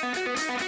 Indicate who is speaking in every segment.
Speaker 1: Thank.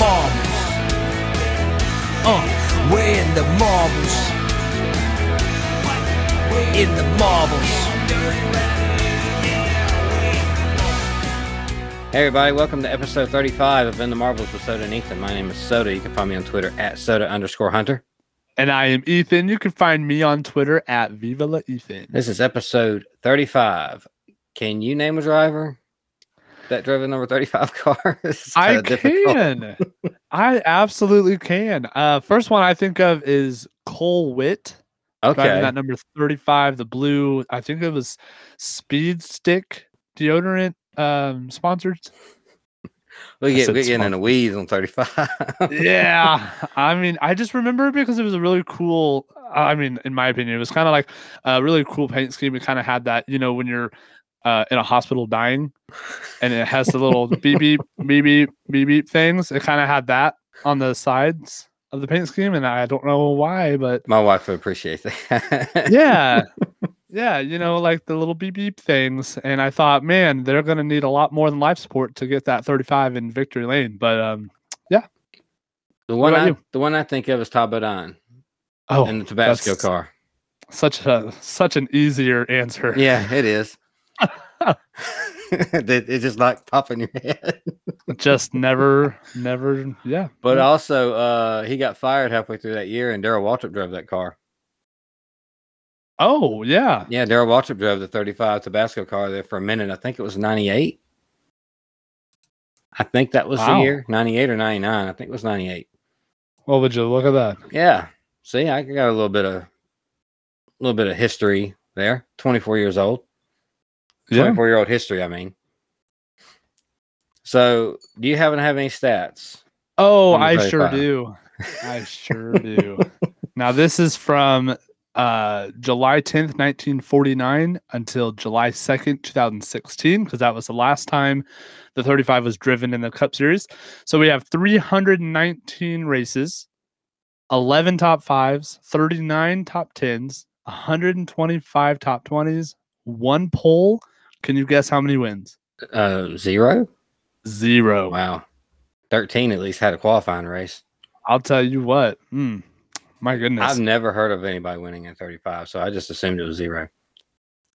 Speaker 1: We're in the marbles. Uh, we're in the marbles. In the marbles.
Speaker 2: Hey everybody, welcome to episode 35 of In the Marbles with Soda and Ethan. My name is Soda. You can find me on Twitter at Soda underscore Hunter.
Speaker 3: And I am Ethan. You can find me on Twitter at Viva la Ethan.
Speaker 2: This is episode 35. Can you name a driver that drove the number 35 car?
Speaker 3: I can. I absolutely can. Uh, first one I think of is Cole Whitt.
Speaker 2: Okay.
Speaker 3: that number 35, the blue, I think it was Speed Stick deodorant um sponsored.
Speaker 2: We get
Speaker 3: said
Speaker 2: we getting in the weeds on 35.
Speaker 3: yeah. I mean, I just remember it because it was a really cool. I mean, in my opinion, it was kind of like a really cool paint scheme. It kind of had that, you know, when you're uh, in a hospital dying and it has the little beep, beep, beep, beep, beep, beep things. It kind of had that on the sides of the paint scheme. And I don't know why, but
Speaker 2: My wife would appreciate that.
Speaker 3: yeah. Yeah, you know, like the little beep beep things. And I thought, man, they're gonna need a lot more than life support to get that 35 in victory lane. But um, yeah.
Speaker 2: the one I
Speaker 3: you?
Speaker 2: the one I think of is Bodine
Speaker 3: oh,
Speaker 2: in the Tabasco car.
Speaker 3: such a such an easier answer.
Speaker 2: Yeah, it is. It- it's just like popping your head.
Speaker 3: Just never, never, yeah.
Speaker 2: But
Speaker 3: yeah.
Speaker 2: also, uh, he got fired halfway through that year, and Darrell Waltrip drove that car.
Speaker 3: oh yeah,
Speaker 2: Yeah, Darrell Waltrip drove the 35 Tabasco car there for a minute. I think it was 98. I think that was
Speaker 3: Wow.
Speaker 2: the year 98 or 99. I think it was 98.
Speaker 3: well, would you look at that?
Speaker 2: Yeah. See, I got a little bit of a little bit of history there. 24 years old. 24 year old history, I mean. So, do you happen to have any stats?
Speaker 3: Oh, I sure
Speaker 2: 35.
Speaker 3: do. I sure do. Now this is from uh July 10th, 1949 until July 2nd, 2016, because that was the last time the 35 was driven in the Cup Series. So we have 319 races, 11 top fives, 39 top tens, 125 top 20s, one pole. Can you guess how many wins?
Speaker 2: Uh, zero?
Speaker 3: Zero.
Speaker 2: Wow. 13 at least had a qualifying race.
Speaker 3: I'll tell you what. Hmm. my goodness.
Speaker 2: I've never heard of anybody winning in 35, so I just assumed it was zero.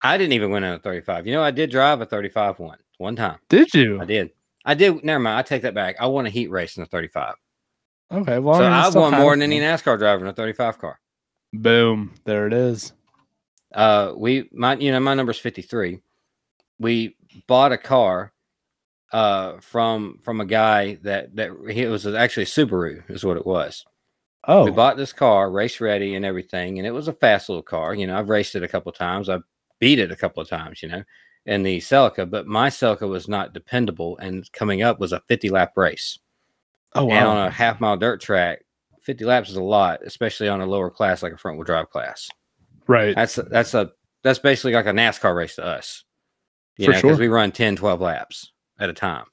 Speaker 2: I didn't even win in a 35. You know, I did drive a 35 one one time.
Speaker 3: Did you?
Speaker 2: I did. I did. Never mind. I take that back. I won a heat race in a 35.
Speaker 3: Okay. Well,
Speaker 2: so
Speaker 3: I mean,
Speaker 2: I've won more than any. NASCAR driver in a 35 car.
Speaker 3: Boom. There it is.
Speaker 2: Uh, we my you know my number's 53. We bought a car uh from from a guy that that he it was actually a Subaru is what it was.
Speaker 3: Oh,
Speaker 2: We bought this car, race ready and everything, and it was a fast little car. You know, I've raced it a couple of times. I've beat it a couple of times, you know, in the Celica, but my Celica was not dependable. And coming up was a 50 lap race.
Speaker 3: oh
Speaker 2: And
Speaker 3: wow.
Speaker 2: on a half mile dirt track, 50 laps is a lot, especially on a lower class like a front wheel drive class.
Speaker 3: right.
Speaker 2: That's that's a that's basically like a NASCAR race to us. You
Speaker 3: For
Speaker 2: know, because
Speaker 3: sure.
Speaker 2: we run 10, 12 laps at a time.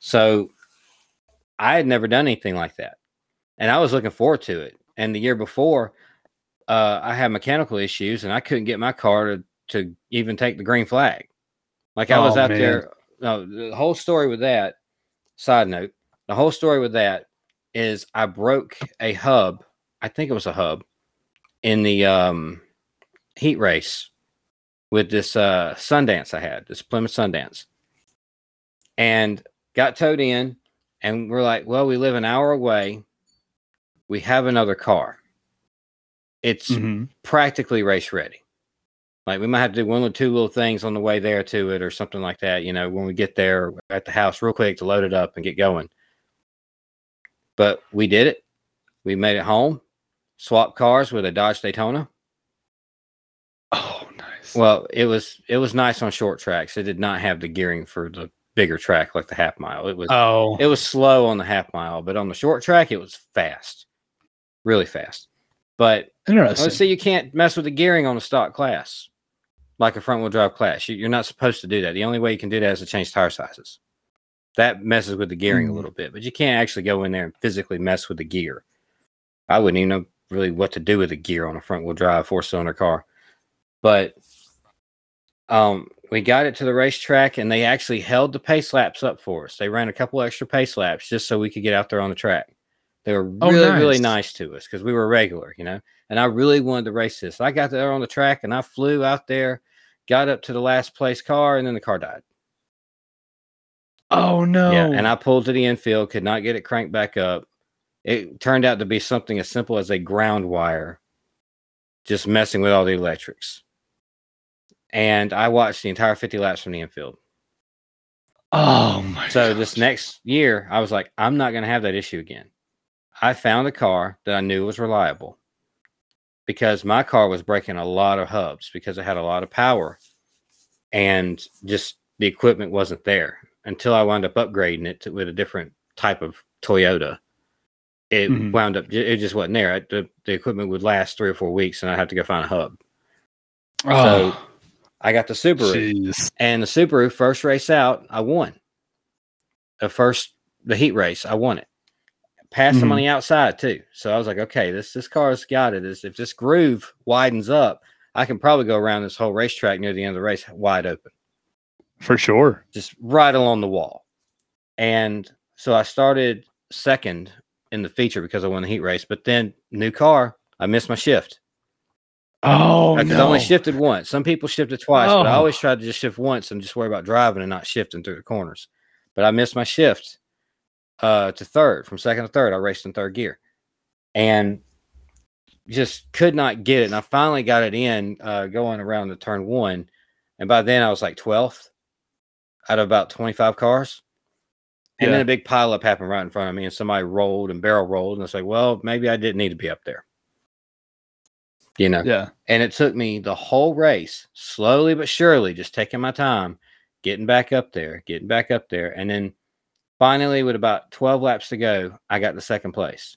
Speaker 2: So I had never done anything like that. And I was looking forward to it. And the year before, uh, I had mechanical issues and I couldn't get my car to, to even take the green flag. Like I was
Speaker 3: Oh,
Speaker 2: out
Speaker 3: man.
Speaker 2: there. No, the whole story with that, side note, the whole story with that is I broke a hub. I think it was a hub in the um, heat race with this uh, Sundance I had, this Plymouth Sundance, and got towed in. And we're like, well, we live an hour away. We have another car. it's
Speaker 3: Mhm.
Speaker 2: practically race ready. Like we might have to do one or two little things on the way there to it or something like that, you know, when we get there at the house real quick to load it up and get going. But we did it. We made it home, swapped cars with a Dodge Daytona. Well, it was it was nice on short tracks. It did not have the gearing for the bigger track like the half mile. It was
Speaker 3: oh,
Speaker 2: it was slow on the half mile, but on the short track it was fast. Really fast. But
Speaker 3: interesting.
Speaker 2: Let's see, you can't mess with the gearing on a stock class, like a front wheel drive class. You- You're not supposed to do that. The only way you can do that is to change tire sizes. That messes with the gearing a
Speaker 3: Mm.
Speaker 2: little bit, but you can't actually go in there and physically mess with the gear. I wouldn't even know really what to do with the gear on a front wheel drive four cylinder car. But um, we got it to the racetrack and they actually held the pace laps up for us. They ran a couple extra pace laps just so we could get out there on the track. They were
Speaker 3: Oh,
Speaker 2: really, really
Speaker 3: nice.
Speaker 2: nice to us because we were regular, you know. And I really wanted to race this. I got there on the track and I flew out there, got up to the last place car, and then the car died.
Speaker 3: oh no.
Speaker 2: Yeah, and I pulled to the infield, could not get it cranked back up. It turned out to be something as simple as a ground wire, just messing with all the electrics. And I watched the entire 50 laps from the infield.
Speaker 3: oh my.
Speaker 2: So this next year, I was like, I'm not going to have that issue again. I found a car that I knew was reliable because my car was breaking a lot of hubs because it had a lot of power and just the equipment wasn't there until I wound up upgrading it to, with a different type of Toyota. It
Speaker 3: Mhm.
Speaker 2: wound up, it just wasn't there. I- The, the equipment would last three or four weeks and I'd have to go find a hub.
Speaker 3: Oh,
Speaker 2: I got the Subaru.
Speaker 3: jeez.
Speaker 2: And the Subaru first race out, I won. The first the heat race, I won it. Passed him on
Speaker 3: Mhm.
Speaker 2: the outside too. So I was like, okay, this this car's got it. This if this groove widens up, I can probably go around this whole racetrack near the end of the race wide open,
Speaker 3: For sure.
Speaker 2: just right along the wall. And so I started second in the feature because I won the heat race. But then new car, I missed my shift.
Speaker 3: Oh
Speaker 2: Because I
Speaker 3: no.
Speaker 2: only shifted once. Some people shifted twice, but I
Speaker 3: Oh.
Speaker 2: always tried to just shift once and just worry about driving and not shifting through the corners. But I missed my shift uh, to third. From second to third, I raced in third gear, and just could not get it. And I finally got it in uh, going around the turn one, and by then I was like twelfth out of about twenty five cars. And then a big pileup happened right in front of me, and somebody rolled and barrel rolled, and I was like, "Well, maybe I didn't need to be up there." You know,
Speaker 3: Yeah.
Speaker 2: and it took me the whole race, slowly but surely, just taking my time, getting back up there, getting back up there. And then finally, with about 12 laps to go, I got the second place.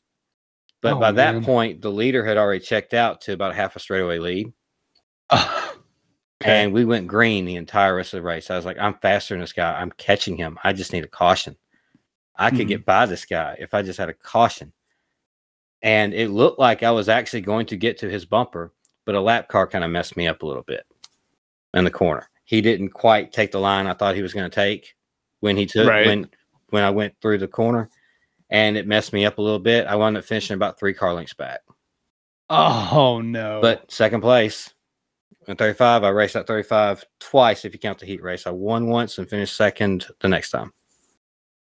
Speaker 2: But
Speaker 3: Oh,
Speaker 2: by that point, the leader had already checked out to about half a straightaway lead.
Speaker 3: okay.
Speaker 2: And we went green the entire rest of the race. I was like, I'm faster than this guy. I'm catching him. I just need a caution. I could
Speaker 3: Mhm.
Speaker 2: get by this guy if I just had a caution. And it looked like I was actually going to get to his bumper, but a lap car kind of messed me up a little bit in the corner. He didn't quite take the line I thought he was going to take when he took
Speaker 3: Right.
Speaker 2: when when I went through the corner, and it messed me up a little bit. I wound up finishing about three car lengths back.
Speaker 3: Oh no.
Speaker 2: But second place in 35, I raced that 35 twice if you count the heat race. I won once and finished second the next time.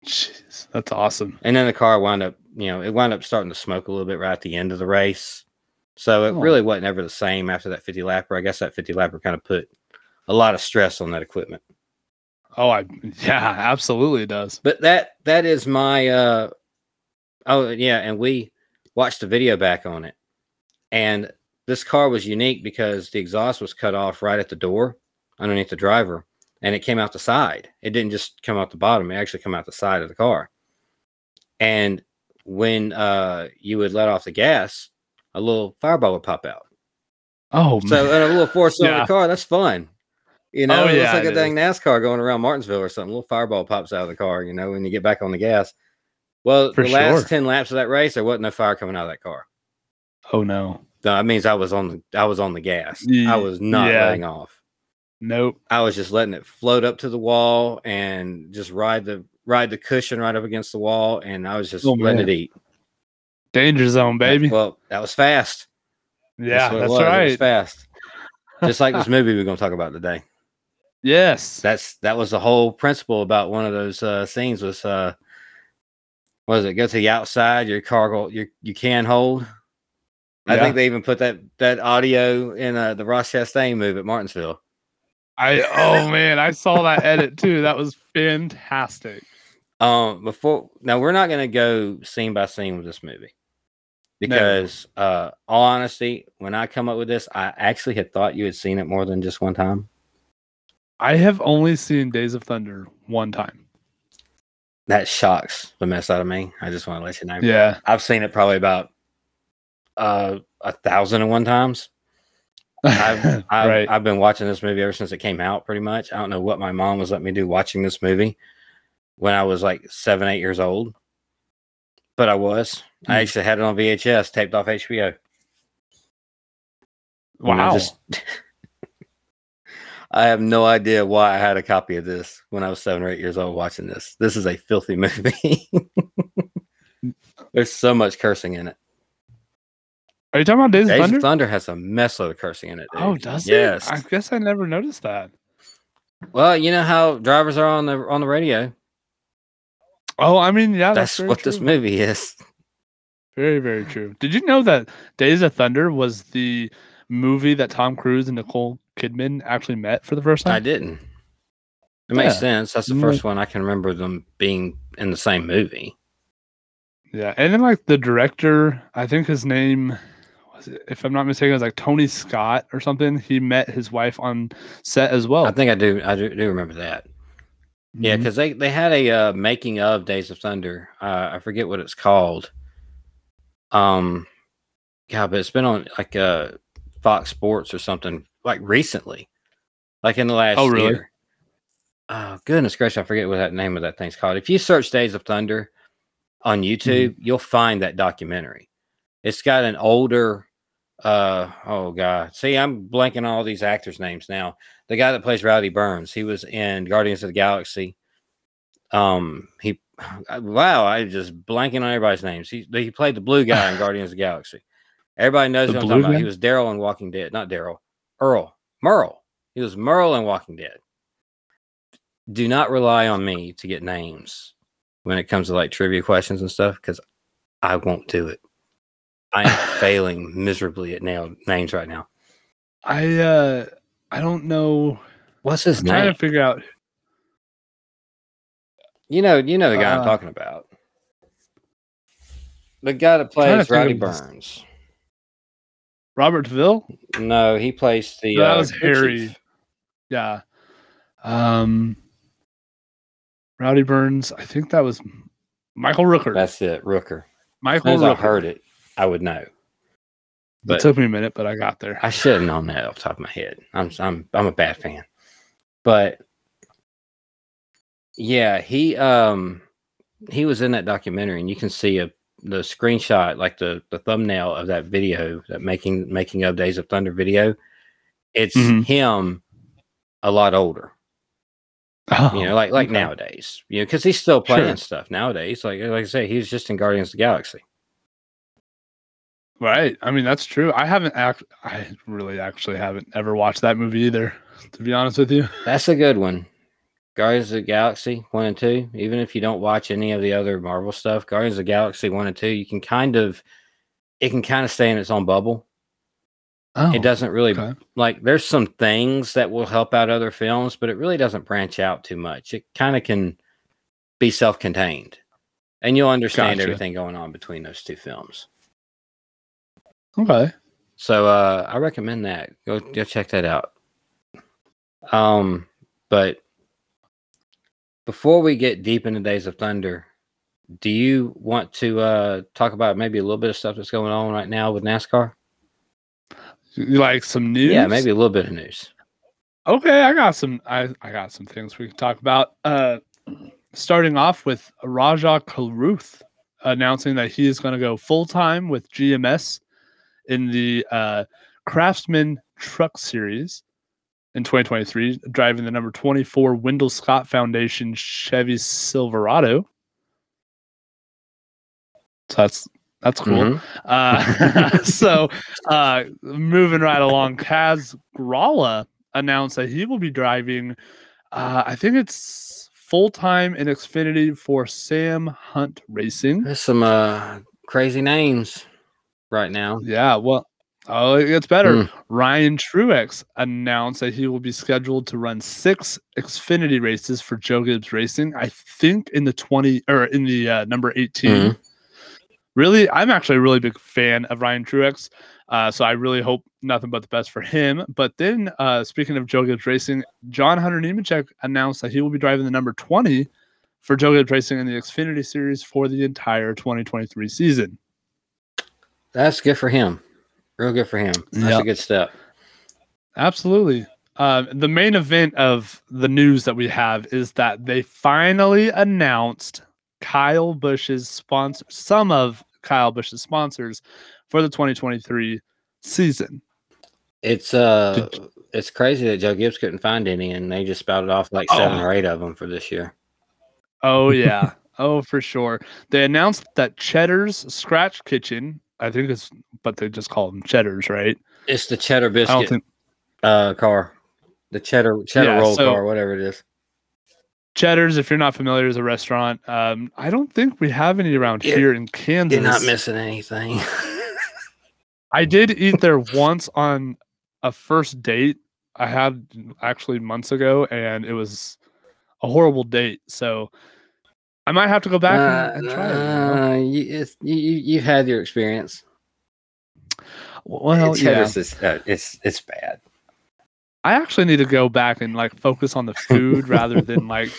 Speaker 3: Jeez, that's awesome.
Speaker 2: And then the car wound up, you know, it wound up starting to smoke a little bit right at the end of the race. So it
Speaker 3: Oh.
Speaker 2: really wasn't ever the same after that 50 lapper. I guess that 50 lapper kind of put a lot of stress on that equipment.
Speaker 3: Oh, I yeah, absolutely it does.
Speaker 2: But that that is my uh oh yeah, and we watched the video back on it. And this car was unique because the exhaust was cut off right at the door underneath the driver and it came out the side. It didn't just come out the bottom, it actually came out the side of the car. And when uh you would let off the gas, a little fireball would pop out.
Speaker 3: Oh
Speaker 2: So
Speaker 3: man.
Speaker 2: in a little four cylinder
Speaker 3: Yeah.
Speaker 2: car, that's fun. You know,
Speaker 3: Oh, yeah,
Speaker 2: like a
Speaker 3: it
Speaker 2: dang NASCAR going around Martinsville or something. A little fireball pops out of the car, you know, when you get back on the gas. Well,
Speaker 3: For
Speaker 2: the last 10 laps of that race, there wasn't no fire coming out of that car.
Speaker 3: oh no.
Speaker 2: No, that means I was on the I was on the gas. I was not
Speaker 3: yeah.
Speaker 2: letting off.
Speaker 3: Nope.
Speaker 2: I was just letting it float up to the wall and just ride the ride the cushion right up against the wall, and I was just
Speaker 3: Oh,
Speaker 2: letting
Speaker 3: man.
Speaker 2: it eat.
Speaker 3: Danger zone, baby.
Speaker 2: Well, that was fast.
Speaker 3: yeah, that's
Speaker 2: was. It was
Speaker 3: right.
Speaker 2: fast. Just like this movie we're going to talk about today.
Speaker 3: Yes.
Speaker 2: that's that was the whole principle about one of those uh scenes was uh what is it go to the outside your car go you you can hold I
Speaker 3: Yeah.
Speaker 2: think they even put that that audio in uh, the Ross Chastain move at Martinsville.
Speaker 3: I oh man, I saw that edit too. That was fantastic.
Speaker 2: Um, before now, we're not going to go scene by scene with this movie because, uh, all honesty, when I come up with this, I actually had thought you had seen it more than just one time.
Speaker 3: I have only seen Days of Thunder one time.
Speaker 2: That shocks the mess out of me. I just want to let you know.
Speaker 3: Yeah.
Speaker 2: I've seen it probably about uh a thousand and one times. I've I've,
Speaker 3: right.
Speaker 2: I've been watching this movie ever since it came out. Pretty much. I don't know what my mom was letting me do watching this movie when I was like seven, eight years old, but I was. I
Speaker 3: Hmm.
Speaker 2: actually had it on VHS, taped off HBO. And I
Speaker 3: wow.
Speaker 2: just- I have no idea why I had a copy of this when I was seven or eight years old watching this. This is a filthy movie. There's so much cursing in it.
Speaker 3: Are you talking about Days,
Speaker 2: Days
Speaker 3: of Thunder?
Speaker 2: Thunder has a mess load of cursing in it. Dude.
Speaker 3: Oh, does
Speaker 2: yes.
Speaker 3: it? I guess I never noticed that.
Speaker 2: Well, you know how drivers are on the on the radio.
Speaker 3: Oh, I mean, yeah, that's,
Speaker 2: That's, what this movie is.
Speaker 3: Very, very true. Did you know that Days of Thunder was the movie that Tom Cruise and Nicole Kidman actually met for the first time?
Speaker 2: I didn't. It makes sense. That's the
Speaker 3: Mm.
Speaker 2: first one I can remember them being in the same movie.
Speaker 3: Yeah, and then like the director, I think his name was, it, if I'm not mistaken, it was like Tony Scott or something. He met his wife on set as well.
Speaker 2: I think I do. I do, do remember that. Yeah, because they they had a uh, making of Days of Thunder. Uh, I forget what it's called. Um, God, but it's been on like uh Fox Sports or something like recently, like in the last
Speaker 3: Oh, really?
Speaker 2: year. Oh goodness gracious, I forget what that name of that thing's called. If you search Days of Thunder on YouTube,
Speaker 3: Mm-hmm.
Speaker 2: you'll find that documentary. It's got an older uh oh god. See, I'm blanking all these actors' names now. The guy that plays Rowdy Burns, he was in Guardians of the Galaxy. Um he wow, I just blanking on everybody's names. He he played the blue guy in Guardians of the Galaxy. Everybody knows
Speaker 3: The
Speaker 2: who I'm talking about. He was Daryl in Walking Dead, not Daryl. Earl. Merle. He was Merle in Walking Dead. Do not rely on me to get names when it comes to like trivia questions and stuff, because I won't do it. I am failing miserably at nail names right now.
Speaker 3: I uh I don't know.
Speaker 2: What's his
Speaker 3: I'm trying to figure out.
Speaker 2: You know, you know the guy I'm
Speaker 3: Uh,
Speaker 2: talking about. The guy that plays
Speaker 3: Rowdy
Speaker 2: Burns.
Speaker 3: Robert Duvall?
Speaker 2: No, he plays the.
Speaker 3: No, that
Speaker 2: uh,
Speaker 3: was Harry.
Speaker 2: chief.
Speaker 3: Yeah. Um Rowdy Burns, I think that was Michael Rooker.
Speaker 2: That's it, Rooker. As
Speaker 3: Michael
Speaker 2: as I
Speaker 3: Rooker.
Speaker 2: heard it, I would know.
Speaker 3: It took me a minute, but I got there.
Speaker 2: I should have known that off the top of my head. I'm I'm I'm a bad fan. But yeah, he um he was in that documentary and you can see a the screenshot, like the the thumbnail of that video, that making making of Days of Thunder video. It's
Speaker 3: Mhm.
Speaker 2: him a lot older.
Speaker 3: Oh,
Speaker 2: You know, like like
Speaker 3: okay.
Speaker 2: nowadays. You know, because he's still playing
Speaker 3: Sure.
Speaker 2: stuff nowadays. Like like I say, he was just in Guardians of the Galaxy.
Speaker 3: Right. I mean, that's true. I haven't act. I really actually haven't ever watched that movie either. To be honest with you.
Speaker 2: That's a good one. Guardians of the Galaxy one and two. Even if you don't watch any of the other Marvel stuff, Guardians of the Galaxy one and two, you can kind of, it can kind of stay in its own bubble.
Speaker 3: Oh,
Speaker 2: it doesn't really
Speaker 3: okay.
Speaker 2: like. There's some things that will help out other films, but it really doesn't branch out too much. It kind of can be self-contained, and you'll understand
Speaker 3: Gotcha.
Speaker 2: everything going on between those two films.
Speaker 3: Okay.
Speaker 2: So uh, I recommend that. Go go check that out. Um, but before we get deep into Days of Thunder, do you want to uh talk about maybe a little bit of stuff that's going on right now with NASCAR?
Speaker 3: Like some news?
Speaker 2: Yeah, maybe a little bit of news.
Speaker 3: Okay, I got some. I I got some things we can talk about. Uh, starting off with Rajah Caruth announcing that he is going to go full time with GMS in the uh, Craftsman Truck Series in 2023, driving the number 24 Wendell Scott Foundation Chevy Silverado. So that's that's cool.
Speaker 2: Mhm.
Speaker 3: Uh, so, uh, moving right along, Kaz Grala announced that he will be driving. Uh, I think it's full time in Xfinity for Sam Hunt Racing.
Speaker 2: There's some uh crazy names. Right now.
Speaker 3: Yeah, well, oh, it gets better.
Speaker 2: Hmm.
Speaker 3: Ryan Truex announced that he will be scheduled to run six Xfinity races for Joe Gibbs Racing. I think in the twenty or in the uh, number 18
Speaker 2: Mhm.
Speaker 3: Really, I'm actually a really big fan of Ryan Truex. Uh, so I really hope nothing but the best for him. But then, uh, speaking of Joe Gibbs Racing, John Hunter Nemechek announced that he will be driving the number 20 for Joe Gibbs Racing in the Xfinity Series for the entire 2023 season.
Speaker 2: That's good for him. Real good for him. That's
Speaker 3: Yep.
Speaker 2: a good step.
Speaker 3: Absolutely. Um, the main event of the news that we have is that they finally announced Kyle Busch's sponsor, some of Kyle Busch's sponsors for the 2023 season.
Speaker 2: It's uh,
Speaker 3: Did-
Speaker 2: it's crazy that Joe Gibbs couldn't find any, and they just spouted off like seven or eight of them for this year.
Speaker 3: Oh yeah. oh for sure. They announced that Cheddar's Scratch Kitchen, I think it's but they just call them Cheddar's, right?
Speaker 2: It's the cheddar
Speaker 3: I don't
Speaker 2: biscuit
Speaker 3: think
Speaker 2: uh car, the cheddar cheddar
Speaker 3: Yeah,
Speaker 2: roll
Speaker 3: so-
Speaker 2: car, whatever it is.
Speaker 3: Cheddar's, if you're not familiar, is a restaurant. Um, I don't think we have any around
Speaker 2: You're-
Speaker 3: here in Kansas.
Speaker 2: You're not missing anything.
Speaker 3: I did eat there once on a first date I had actually months ago, and it was a horrible date. So I might have to go back and, and try it. you know?
Speaker 2: Uh, you, it's, you, you you've had your experience.
Speaker 3: Well, yeah.
Speaker 2: Cheddar's is uh, it's it's bad.
Speaker 3: I actually need to go back and like focus on the food rather than like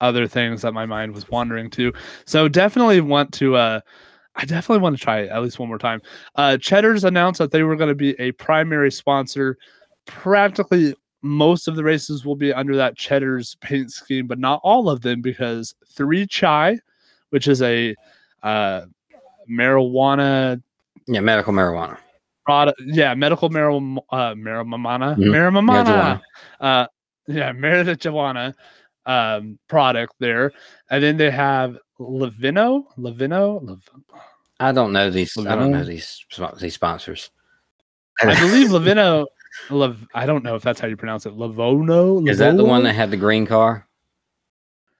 Speaker 3: other things that my mind was wandering to. So definitely want to uh I definitely want to try it at least one more time. Uh Cheddar's announced that they were going to be a primary sponsor. Practically most of the races will be under that Cheddar's paint scheme, but not all of them because 3CHI, which is a uh marijuana
Speaker 2: Yeah, medical marijuana.
Speaker 3: product yeah medical marijuana uh marijuana
Speaker 2: Mhm.
Speaker 3: marijuana uh yeah marijuana um product there and then they have Levino Levino Lev-
Speaker 2: I don't know these. I don't know these these sponsors.
Speaker 3: I believe Levino Lev, I don't know if that's how you pronounce it Lavono
Speaker 2: Is that the one that had the green car?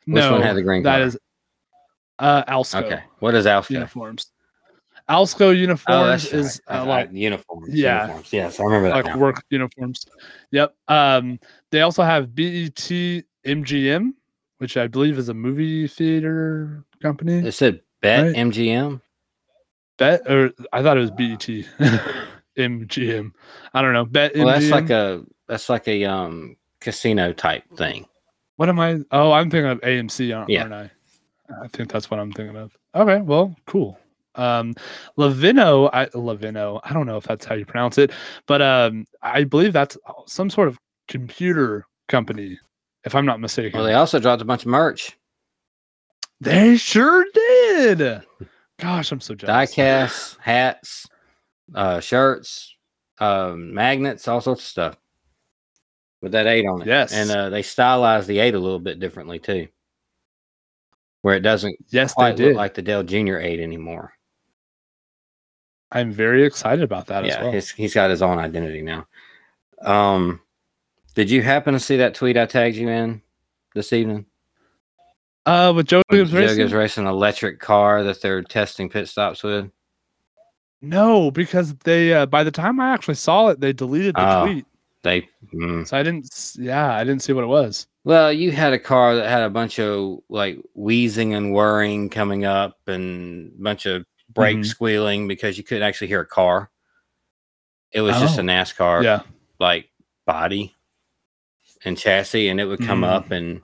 Speaker 2: Which
Speaker 3: no
Speaker 2: one had the green
Speaker 3: that
Speaker 2: car?
Speaker 3: is uh Alsco
Speaker 2: Okay. What is Alsco?
Speaker 3: uniforms Alsco
Speaker 2: Oh,
Speaker 3: uniforms
Speaker 2: that's
Speaker 3: is
Speaker 2: right.
Speaker 3: uh, like
Speaker 2: uniforms.
Speaker 3: yeah.
Speaker 2: Uniforms. Yes, I remember that.
Speaker 3: like
Speaker 2: now.
Speaker 3: work uniforms. Yep. Um, they also have BET MGM, which I believe is a movie theater company.
Speaker 2: It said Bet
Speaker 3: Right.
Speaker 2: MGM.
Speaker 3: Bet or I thought it was BET MGM. I don't know. Bet
Speaker 2: Well, that's like a that's like a um casino type thing.
Speaker 3: what am I? Oh, I'm thinking of AMC, aren't,
Speaker 2: Yeah.
Speaker 3: aren't I? I think that's what I'm thinking of. Okay, well, cool. Um, Lavino, I Lavino. I don't know if that's how you pronounce it, but um, I believe that's some sort of computer company, if I'm not mistaken.
Speaker 2: Well, they also dropped a bunch of merch,
Speaker 3: They sure did. Gosh, I'm so jealous.
Speaker 2: die-casts, hats, uh, shirts, um, magnets, all sorts of stuff with that eight on it.
Speaker 3: Yes.
Speaker 2: and uh, they stylized the eight a little bit differently too, where it doesn't
Speaker 3: Yes, they
Speaker 2: quite look like the Dale Junior eight anymore.
Speaker 3: I'm very excited about that as
Speaker 2: yeah,
Speaker 3: well.
Speaker 2: he's, he's got his own identity now. Um, did you happen to see that tweet I tagged you in this evening?
Speaker 3: Uh, with Joe Gibbs
Speaker 2: Joe
Speaker 3: Racing?
Speaker 2: Gibbs racing an electric car that they're testing pit stops with.
Speaker 3: No, because they uh, by the time I actually saw it, they deleted the
Speaker 2: Oh.
Speaker 3: tweet,
Speaker 2: They, mm.
Speaker 3: so I didn't. Yeah, I didn't see what it was.
Speaker 2: well, you had a car that had a bunch of like wheezing and whirring coming up, and a bunch of brake
Speaker 3: Mhm.
Speaker 2: squealing because you couldn't actually hear a car. It was just a
Speaker 3: Oh.
Speaker 2: NASCAR
Speaker 3: Yeah,
Speaker 2: like body and chassis, and it would come
Speaker 3: Mm.
Speaker 2: up and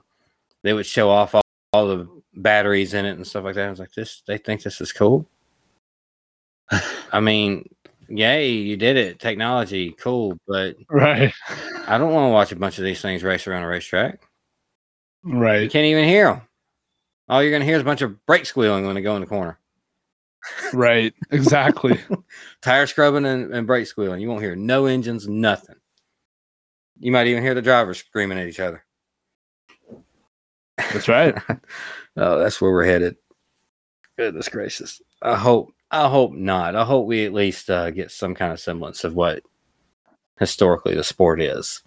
Speaker 2: they would show off all, all the batteries in it and stuff like that. I was like, this they think this is cool. I mean, yay, you did it. Technology, cool, but
Speaker 3: right,
Speaker 2: I don't want to watch a bunch of these things race around a racetrack.
Speaker 3: Right.
Speaker 2: You can't even hear them. All you're gonna hear is a bunch of brake squealing when they go in the corner.
Speaker 3: Right, exactly.
Speaker 2: Tire scrubbing and, and brake squealing. You won't hear no engines, nothing. You might even hear the drivers screaming at each other.
Speaker 3: That's right.
Speaker 2: oh, that's where we're headed. Goodness gracious. I hope. I hope not. I hope we at least uh, get some kind of semblance of what historically the sport is.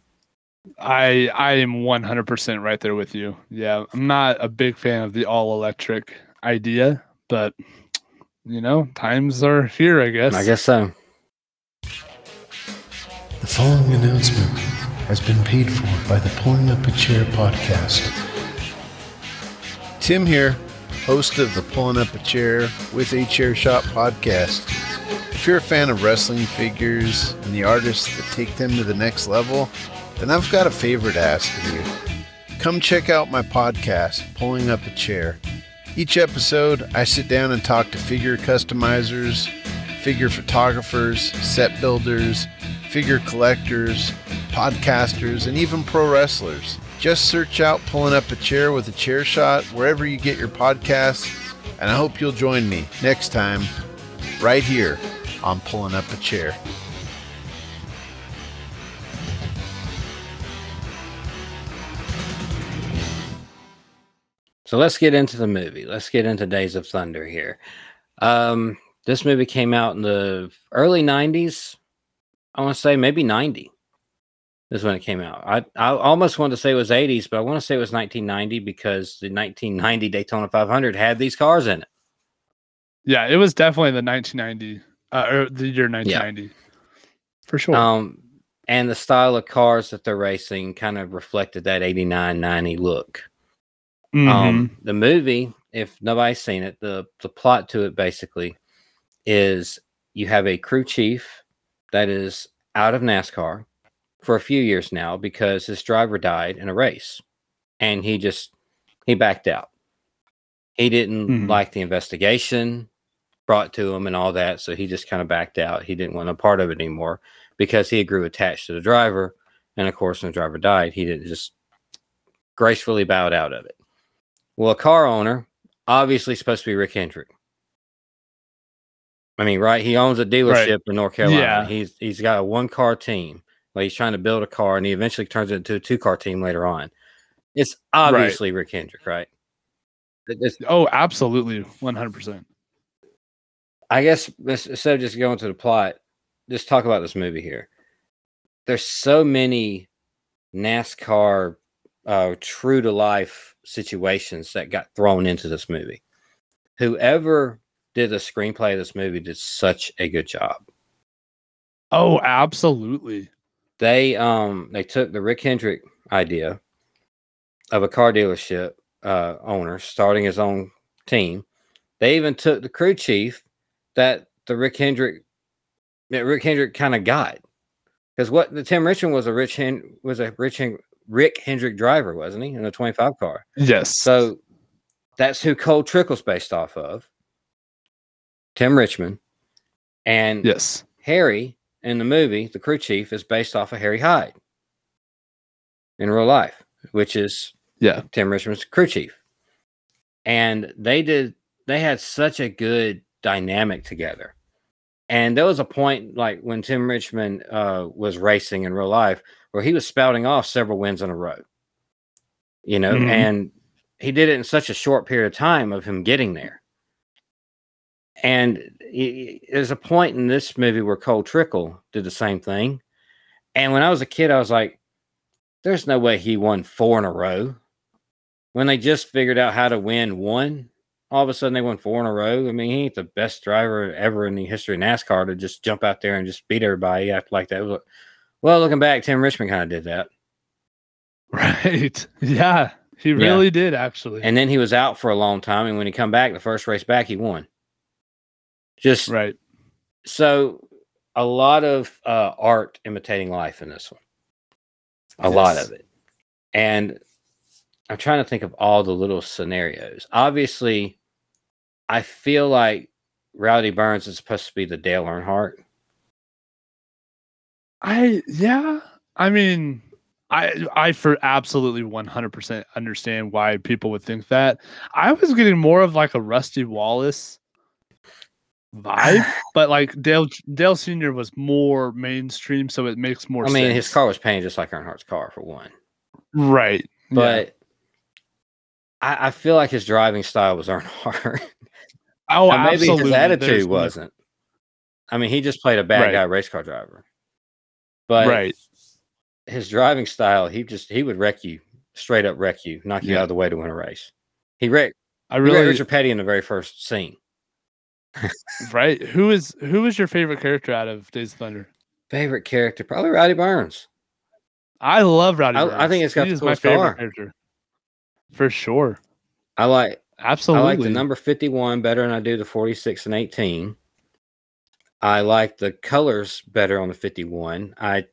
Speaker 3: I I am 100% right there with you. Yeah, I'm not a big fan of the all electric idea, but you know, times are here, I guess.
Speaker 2: I guess so.
Speaker 4: The following announcement has been paid for by the Pulling Up a Chair podcast. Tim here, host of the Pulling Up a Chair with a Chair Shot podcast. If you're a fan of wrestling figures and the artists that take them to the next level, then I've got a favor to ask of you. Come check out my podcast, Pulling Up a Chair. Each episode, I sit down and talk to figure customizers, figure photographers, set builders, figure collectors, podcasters, and even pro wrestlers. Just search out Pulling Up a Chair with a Chair Shot wherever you get your podcasts, and I hope you'll join me next time, right here on Pulling Up a Chair.
Speaker 2: So let's get into the movie. Let's get into Days of Thunder here. Um, this movie came out in the early 90s. I want to say maybe 90 is when it came out. I, I almost want to say it was 80s, but I want to say it was 1990 because the 1990 Daytona 500 had these cars in it.
Speaker 3: Yeah, it was definitely the 1990 uh, or the year 1990 for sure.
Speaker 2: Um, and the style of cars that they're racing kind of reflected that 89 90 look.
Speaker 3: Mhm.
Speaker 2: Um, the movie, if nobody's seen it, the the plot to it basically is you have a crew chief that is out of NASCAR for a few years now because his driver died in a race, and he just he backed out. He didn't
Speaker 3: Mhm.
Speaker 2: like the investigation brought to him and all that, so he just kind of backed out. He didn't want a part of it anymore because he grew attached to the driver, and of course, when the driver died, he didn't just gracefully bowed out of it. Well, a car owner, obviously supposed to be Rick Hendrick. I mean, right? He owns a dealership in North Carolina.
Speaker 3: Yeah.
Speaker 2: He's he's got a one car team. Like he's trying to build a car, and he eventually turns it into a two car team later on. It's obviously Rick Hendrick, right? It's-
Speaker 3: Oh, absolutely, 100%.
Speaker 2: I guess instead of just going to the plot, just talk about this movie here. There's so many NASCAR uh, true to life situations that got thrown into this movie. Whoever did the screenplay of this movie did such a good job.
Speaker 3: Oh, absolutely.
Speaker 2: They um they took the Rick Hendrick idea of a car dealership uh, owner starting his own team. They even took the crew chief that the Rick Hendrick that Rick Hendrick kind of got because what the Tim Richmond was a Rich Hen, was a Rich Hen, Rick Hendrick driver, wasn't he, in a twenty five car?
Speaker 3: Yes.
Speaker 2: So that's who Cole Trickle's based off of. Tim Richmond. And
Speaker 3: yes.
Speaker 2: Harry in the movie, the crew chief, is based off of Harry Hyde in real life, which is
Speaker 3: Yeah.
Speaker 2: Tim Richmond's crew chief. And they did they had such a good dynamic together. And there was a point like when Tim Richmond uh, was racing in real life where he was spouting off several wins in a row. You know,
Speaker 3: Mhm.
Speaker 2: and he did it in such a short period of time of him getting there. And there's a point in this movie where Cole Trickle did the same thing. And when I was a kid, I was like, there's no way he won four in a row. When they just figured out how to win one, all of a sudden they won four in a row. I mean, he ain't the best driver ever in the history of NASCAR to just jump out there and just beat everybody after like that. Well, looking back, Tim Richmond kind of did that.
Speaker 3: Right. Yeah. He
Speaker 2: Yeah.
Speaker 3: really did actually.
Speaker 2: And then he was out for a long time. And when he come back, the first race back, he won. Just
Speaker 3: right.
Speaker 2: so a lot of uh, art imitating life in this one. A lot of it. And I'm trying to think of all the little scenarios. Obviously, I feel like Rowdy Burns is supposed to be the Dale Earnhardt.
Speaker 3: I yeah. I mean, I I for absolutely 100% understand why people would think that. I was getting more of like a Rusty Wallace vibe, but like Dale Dale Senior was more mainstream, so it makes more
Speaker 2: I mean,
Speaker 3: sense.
Speaker 2: his car was painted just like Earnhardt's car for one.
Speaker 3: right? yeah.
Speaker 2: But I, I feel like his driving style was Earnhardt.
Speaker 3: oh,
Speaker 2: Or maybe
Speaker 3: absolutely.
Speaker 2: his attitude
Speaker 3: There's no-
Speaker 2: wasn't. I mean, he just played a bad
Speaker 3: Right.
Speaker 2: guy race car driver. But
Speaker 3: right.
Speaker 2: his driving style, he just he would wreck you, straight up wreck you, knock you
Speaker 3: Yeah.
Speaker 2: out of the way to win a race. He wrecked,
Speaker 3: I
Speaker 2: he wrecked
Speaker 3: really
Speaker 2: Richard Petty in the very first scene.
Speaker 3: Right. Who is who is your favorite character out of Days of Thunder?
Speaker 2: Favorite character, probably Rowdy Burns.
Speaker 3: I love Rowdy.
Speaker 2: I- I think it's got
Speaker 3: He
Speaker 2: the
Speaker 3: my favorite
Speaker 2: car.
Speaker 3: character. For sure.
Speaker 2: I like
Speaker 3: Absolutely.
Speaker 2: I like the number 51 better than I do the 46 and 18. I like the colors better on the 51. I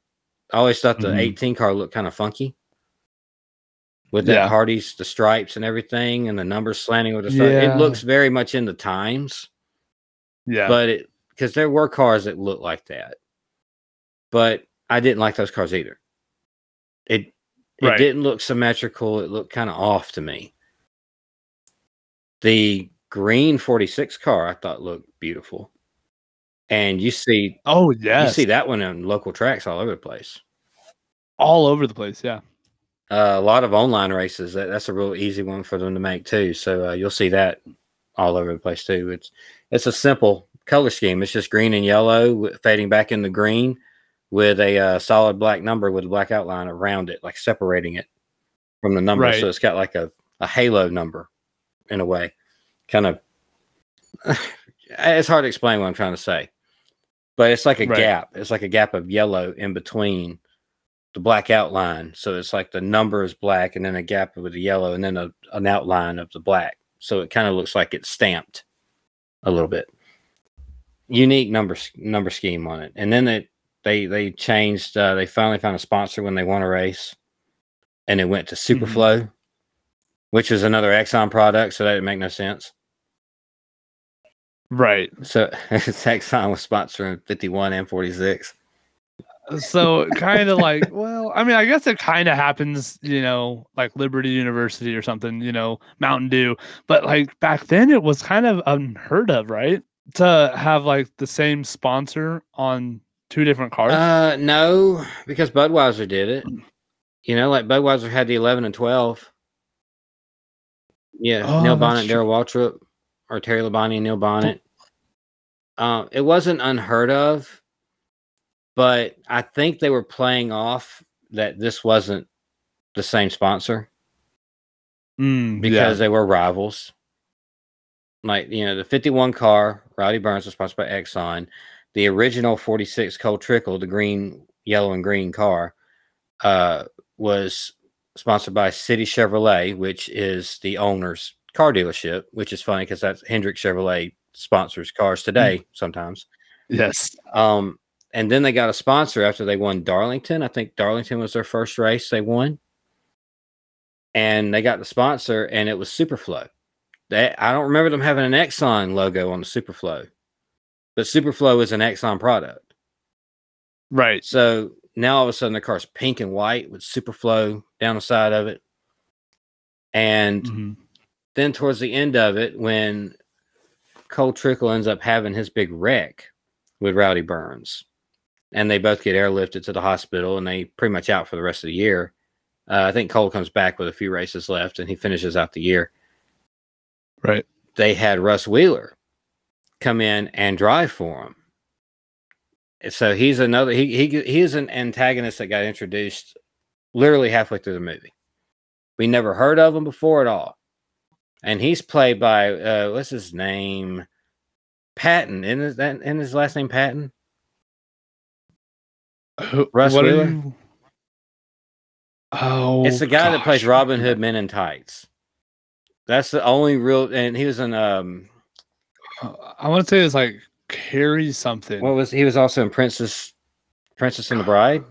Speaker 2: always thought the
Speaker 3: Mhm.
Speaker 2: 18 car looked kind of funky with that
Speaker 3: Yeah.
Speaker 2: Hardee's, the stripes and everything, and the numbers slanting with the.
Speaker 3: Yeah.
Speaker 2: It looks very much in the times,
Speaker 3: Yeah.
Speaker 2: but it because there were cars that looked like that. But I didn't like those cars either. It it
Speaker 3: Right.
Speaker 2: didn't look symmetrical. It looked kind of off to me. The green 46 car I thought looked beautiful. And you see
Speaker 3: oh yeah,
Speaker 2: you see that one on local tracks all over the place.
Speaker 3: all over the place. Yeah.
Speaker 2: Uh, a lot of online races. That, that's a real easy one for them to make too. So uh, you'll see that all over the place too. It's it's a simple color scheme. It's just green and yellow fading back into green with a uh, solid black number with a black outline around it, like separating it from the number.
Speaker 3: Right.
Speaker 2: So it's got like a, a halo number in a way. Kind of it's hard to explain what I'm trying to say. But it's like a
Speaker 3: Right.
Speaker 2: gap. It's like a gap of yellow in between the black outline. So it's like the number is black and then a gap with the yellow and then a, an outline of the black. So it kind of looks like it's stamped a little bit. Unique number number scheme on it. And then it they they changed uh, they finally found a sponsor when they won a race and it went to Superflo, which is another Exxon product, so that didn't make no sense.
Speaker 3: Right.
Speaker 2: So Exxon was sponsoring 51 and 46.
Speaker 3: So kind of like, well, I mean, I guess it kind of happens, you know, like Liberty University or something, you know, Mountain Dew. But like back then, it was kind of unheard of, right? To have like the same sponsor on two different cars.
Speaker 2: Uh, no, because Budweiser did it. You know, like Budweiser had the 11 and 12. Yeah,
Speaker 3: Oh,
Speaker 2: Neil
Speaker 3: Bonnett.
Speaker 2: Darrell Waltrip, or Terry Labonte and Neil Bonnett. Um, it wasn't unheard of, but I think they were playing off that this wasn't the same sponsor
Speaker 3: Mm,
Speaker 2: because they were rivals. Like, you know, the 51 car, Rowdy Burns was sponsored by Exxon. The original 46 Cole Trickle, the green, yellow, and green car, uh, was sponsored by City Chevrolet, which is the owner's car dealership, which is funny because that's Hendrick Chevrolet sponsors cars today sometimes.
Speaker 3: yes.
Speaker 2: Um, and then they got a sponsor after they won Darlington. I think Darlington was their first race they won. And they got the sponsor, and it was Superflo. They, I don't remember them having an Exxon logo on the Superflo, but Superflo is an Exxon product.
Speaker 3: Right.
Speaker 2: So now all of a sudden the car's pink and white with Superflo down the side of it. And
Speaker 3: Mhm.
Speaker 2: then towards the end of it, when Cole Trickle ends up having his big wreck with Rowdy Burns, and they both get airlifted to the hospital, and they pretty much out for the rest of the year. Uh, I think Cole comes back with a few races left, and he finishes out the year.
Speaker 3: Right.
Speaker 2: They had Russ Wheeler come in and drive for him. So he's another he he he is an antagonist that got introduced literally halfway through the movie. We never heard of him before at all. And he's played by uh what's his name? Patton. Isn't his, that in his last name Patton?
Speaker 3: Who-
Speaker 2: Russ
Speaker 3: what
Speaker 2: Wheeler?
Speaker 3: you- Oh,
Speaker 2: it's the guy that plays. Robin Hood Men in Tights. That's the only real and he was in um
Speaker 3: I want to say it's like Cary something.
Speaker 2: what was he was also in Princess Princess and the Bride?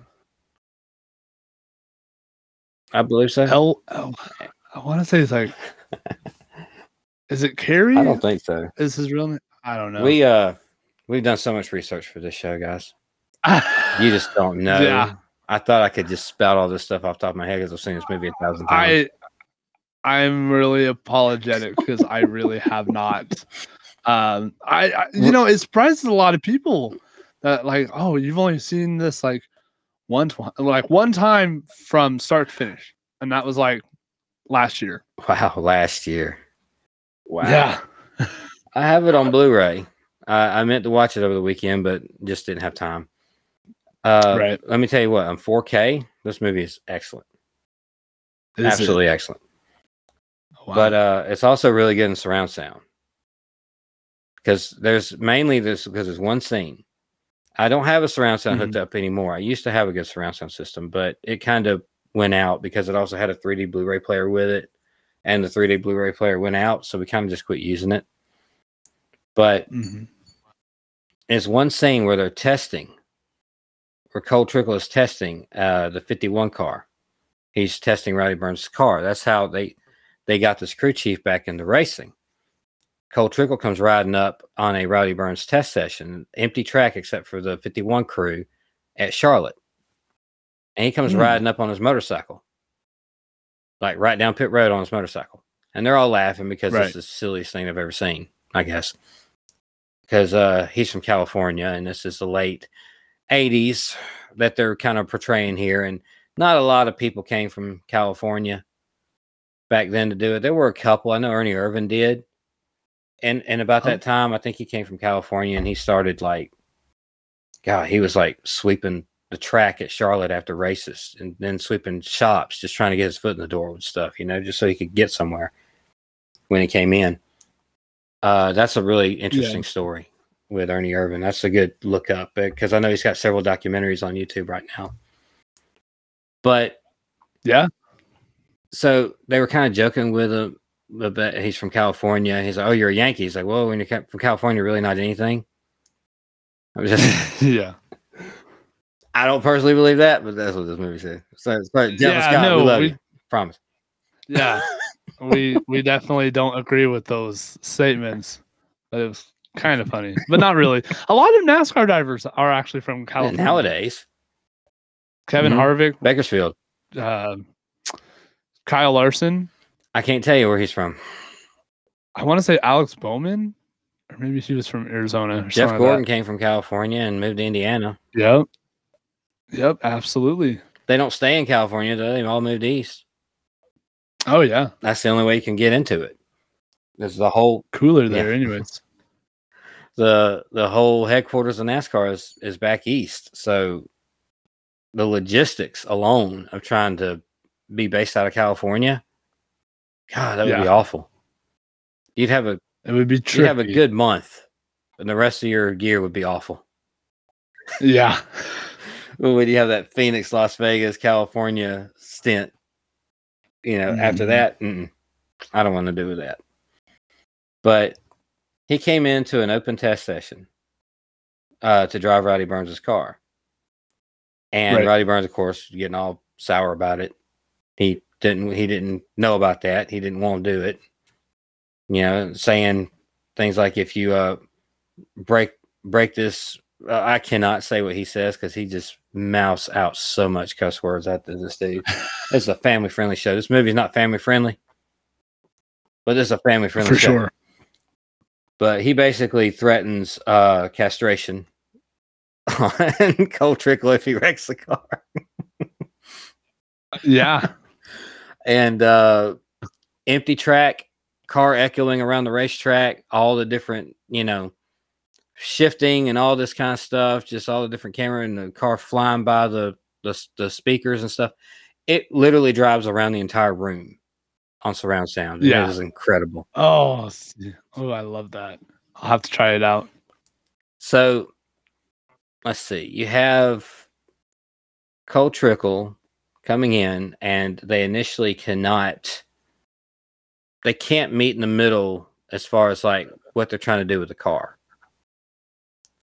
Speaker 2: I believe so.
Speaker 3: L, L, I want to say it's like. Is it Cary?
Speaker 2: I don't think so.
Speaker 3: Is his real name? I don't know.
Speaker 2: We uh we've done so much research for this show, guys. You just don't know.
Speaker 3: Yeah.
Speaker 2: I thought I could just spout all this stuff off the top of my head because I've seen this movie a thousand times.
Speaker 3: I I'm really apologetic because I really have not. Um, I, I you know it surprises a lot of people that like oh you've only seen this like one tw- like one time from start to finish and that was like last year.
Speaker 2: wow, last year. Wow.
Speaker 3: Yeah.
Speaker 2: I have it on Blu-ray. I I meant to watch it over the weekend, but just didn't have time. Uh,
Speaker 3: Right.
Speaker 2: Let me tell you what. On 4K, this movie is excellent.
Speaker 3: Is it?
Speaker 2: Absolutely excellent.
Speaker 3: Wow.
Speaker 2: But uh, it's also really good in surround sound. because there's mainly this because there's one scene. I don't have a surround sound hooked
Speaker 3: Mhm.
Speaker 2: up anymore. I used to have a good surround sound system, but it kind of went out because it also had a 3D Blu-ray player with it, and the 3D Blu-ray player went out, so we kind of just quit using it. But
Speaker 3: Mhm.
Speaker 2: there's one scene where they're testing, where Cole Trickle is testing uh, the 51 car. He's testing Rowdy Burns' car. That's how they they got this crew chief back into racing. Cole Trickle comes riding up on a Rowdy Burns test session, empty track except for the 51 crew at Charlotte. And he comes
Speaker 3: Hmm.
Speaker 2: riding up on his motorcycle, like right down pit road on his motorcycle. And they're all laughing because
Speaker 3: Right.
Speaker 2: is the silliest thing I've ever seen, I guess. Because uh, he's from California and this is the late 80s that they're kind of portraying here. And not a lot of people came from California back then to do it. There were a couple. I know Ernie Irvan did. And and about
Speaker 3: Oh.
Speaker 2: that time, I think he came from California and he started like God, he was like sweeping the track at Charlotte after races and then sweeping shops, just trying to get his foot in the door with stuff, you know, just so he could get somewhere when he came in. Uh, that's a really interesting story with Ernie Irvan. That's a good look up eh, because I know he's got several documentaries on YouTube right now. But
Speaker 3: Yeah.
Speaker 2: so they were kind of joking with him But he's from California. He's like, "Oh, you're a Yankee." He's like, "Well, when you're from California, really not anything." I was just,
Speaker 3: yeah.
Speaker 2: I don't personally believe that, but that's what this movie said. So, it's like,
Speaker 3: Yeah,
Speaker 2: Scott, we love
Speaker 3: we-
Speaker 2: you. Promise.
Speaker 3: Yeah. we we definitely don't agree with those statements. But it was kind of funny, but not really. A lot of NASCAR drivers are actually from California.
Speaker 2: nowadays,
Speaker 3: Kevin
Speaker 2: Mhm.
Speaker 3: Harvick,
Speaker 2: Bakersfield.
Speaker 3: uh, Kyle Larson.
Speaker 2: I can't tell you where he's from.
Speaker 3: I want to say Alex Bowman, or maybe he was from Arizona. Or
Speaker 2: Jeff
Speaker 3: something like
Speaker 2: Gordon
Speaker 3: that.
Speaker 2: came from California and moved to Indiana.
Speaker 3: Yep. Yep. Absolutely.
Speaker 2: They don't stay in California, though. They all moved east.
Speaker 3: Oh yeah.
Speaker 2: That's the only way you can get into it. There's the whole
Speaker 3: Cooler
Speaker 2: Yeah.
Speaker 3: there, anyways.
Speaker 2: The the whole headquarters of NASCAR is, is back east. So the logistics alone of trying to be based out of California, God, that would be awful. You'd have a
Speaker 3: It would be
Speaker 2: you'd have a good month, and the rest of your year would be awful.
Speaker 3: Yeah.
Speaker 2: Well, When you have that Phoenix, Las Vegas, California stint, you know, after
Speaker 3: Mhm.
Speaker 2: that, I don't want to do with that. But he came into an open test session uh, to drive Rowdy Burns' car. And
Speaker 3: Right.
Speaker 2: Rowdy Burns, of course, getting all sour about it. He didn't he didn't know about that. He didn't want to do it. You know, saying things like if you uh break break this uh, I cannot say what he says because he just mouths out so much cuss words at this dude. it's a family friendly show. This movie's not family friendly, but this is a family friendly
Speaker 3: For
Speaker 2: show.
Speaker 3: sure.
Speaker 2: But he basically threatens uh, castration on Cole Trickle if he wrecks the car.
Speaker 3: Yeah.
Speaker 2: and uh empty track car echoing around the racetrack all the different you know shifting and all this kind of stuff just all the different camera and the car flying by the the, the speakers and stuff it literally drives around the entire room on surround sound
Speaker 3: Yeah.
Speaker 2: it is incredible
Speaker 3: Oh, oh, I love that. I'll have to try it out.
Speaker 2: so let's see you have Cole Trickle coming in and they initially cannot they can't meet in the middle as far as like what they're trying to do with the car.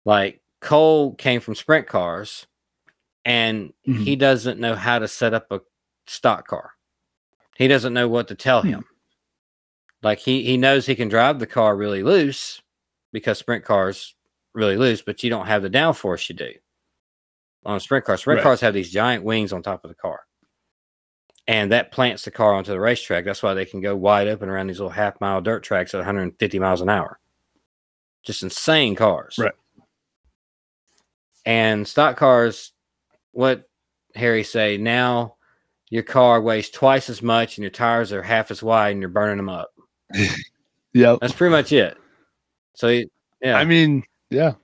Speaker 2: Like Cole came from sprint cars and
Speaker 3: Mhm.
Speaker 2: he doesn't know how to set up a stock car. He doesn't know what to tell
Speaker 3: Hmm.
Speaker 2: him. Like he he knows he can drive the car really loose because sprint cars really loose, but you don't have the downforce you do on a sprint car. Sprint
Speaker 3: Right.
Speaker 2: cars have these giant wings on top of the car. And that plants the car onto the racetrack. That's why they can go wide open around these little half mile dirt tracks at 150 miles an hour. Just insane cars.
Speaker 3: Right.
Speaker 2: And stock cars, what Harry say, now your car weighs twice as much and your tires are half as wide and you're burning them up.
Speaker 3: Yep.
Speaker 2: That's pretty much it. So he, yeah,
Speaker 3: I mean, yeah.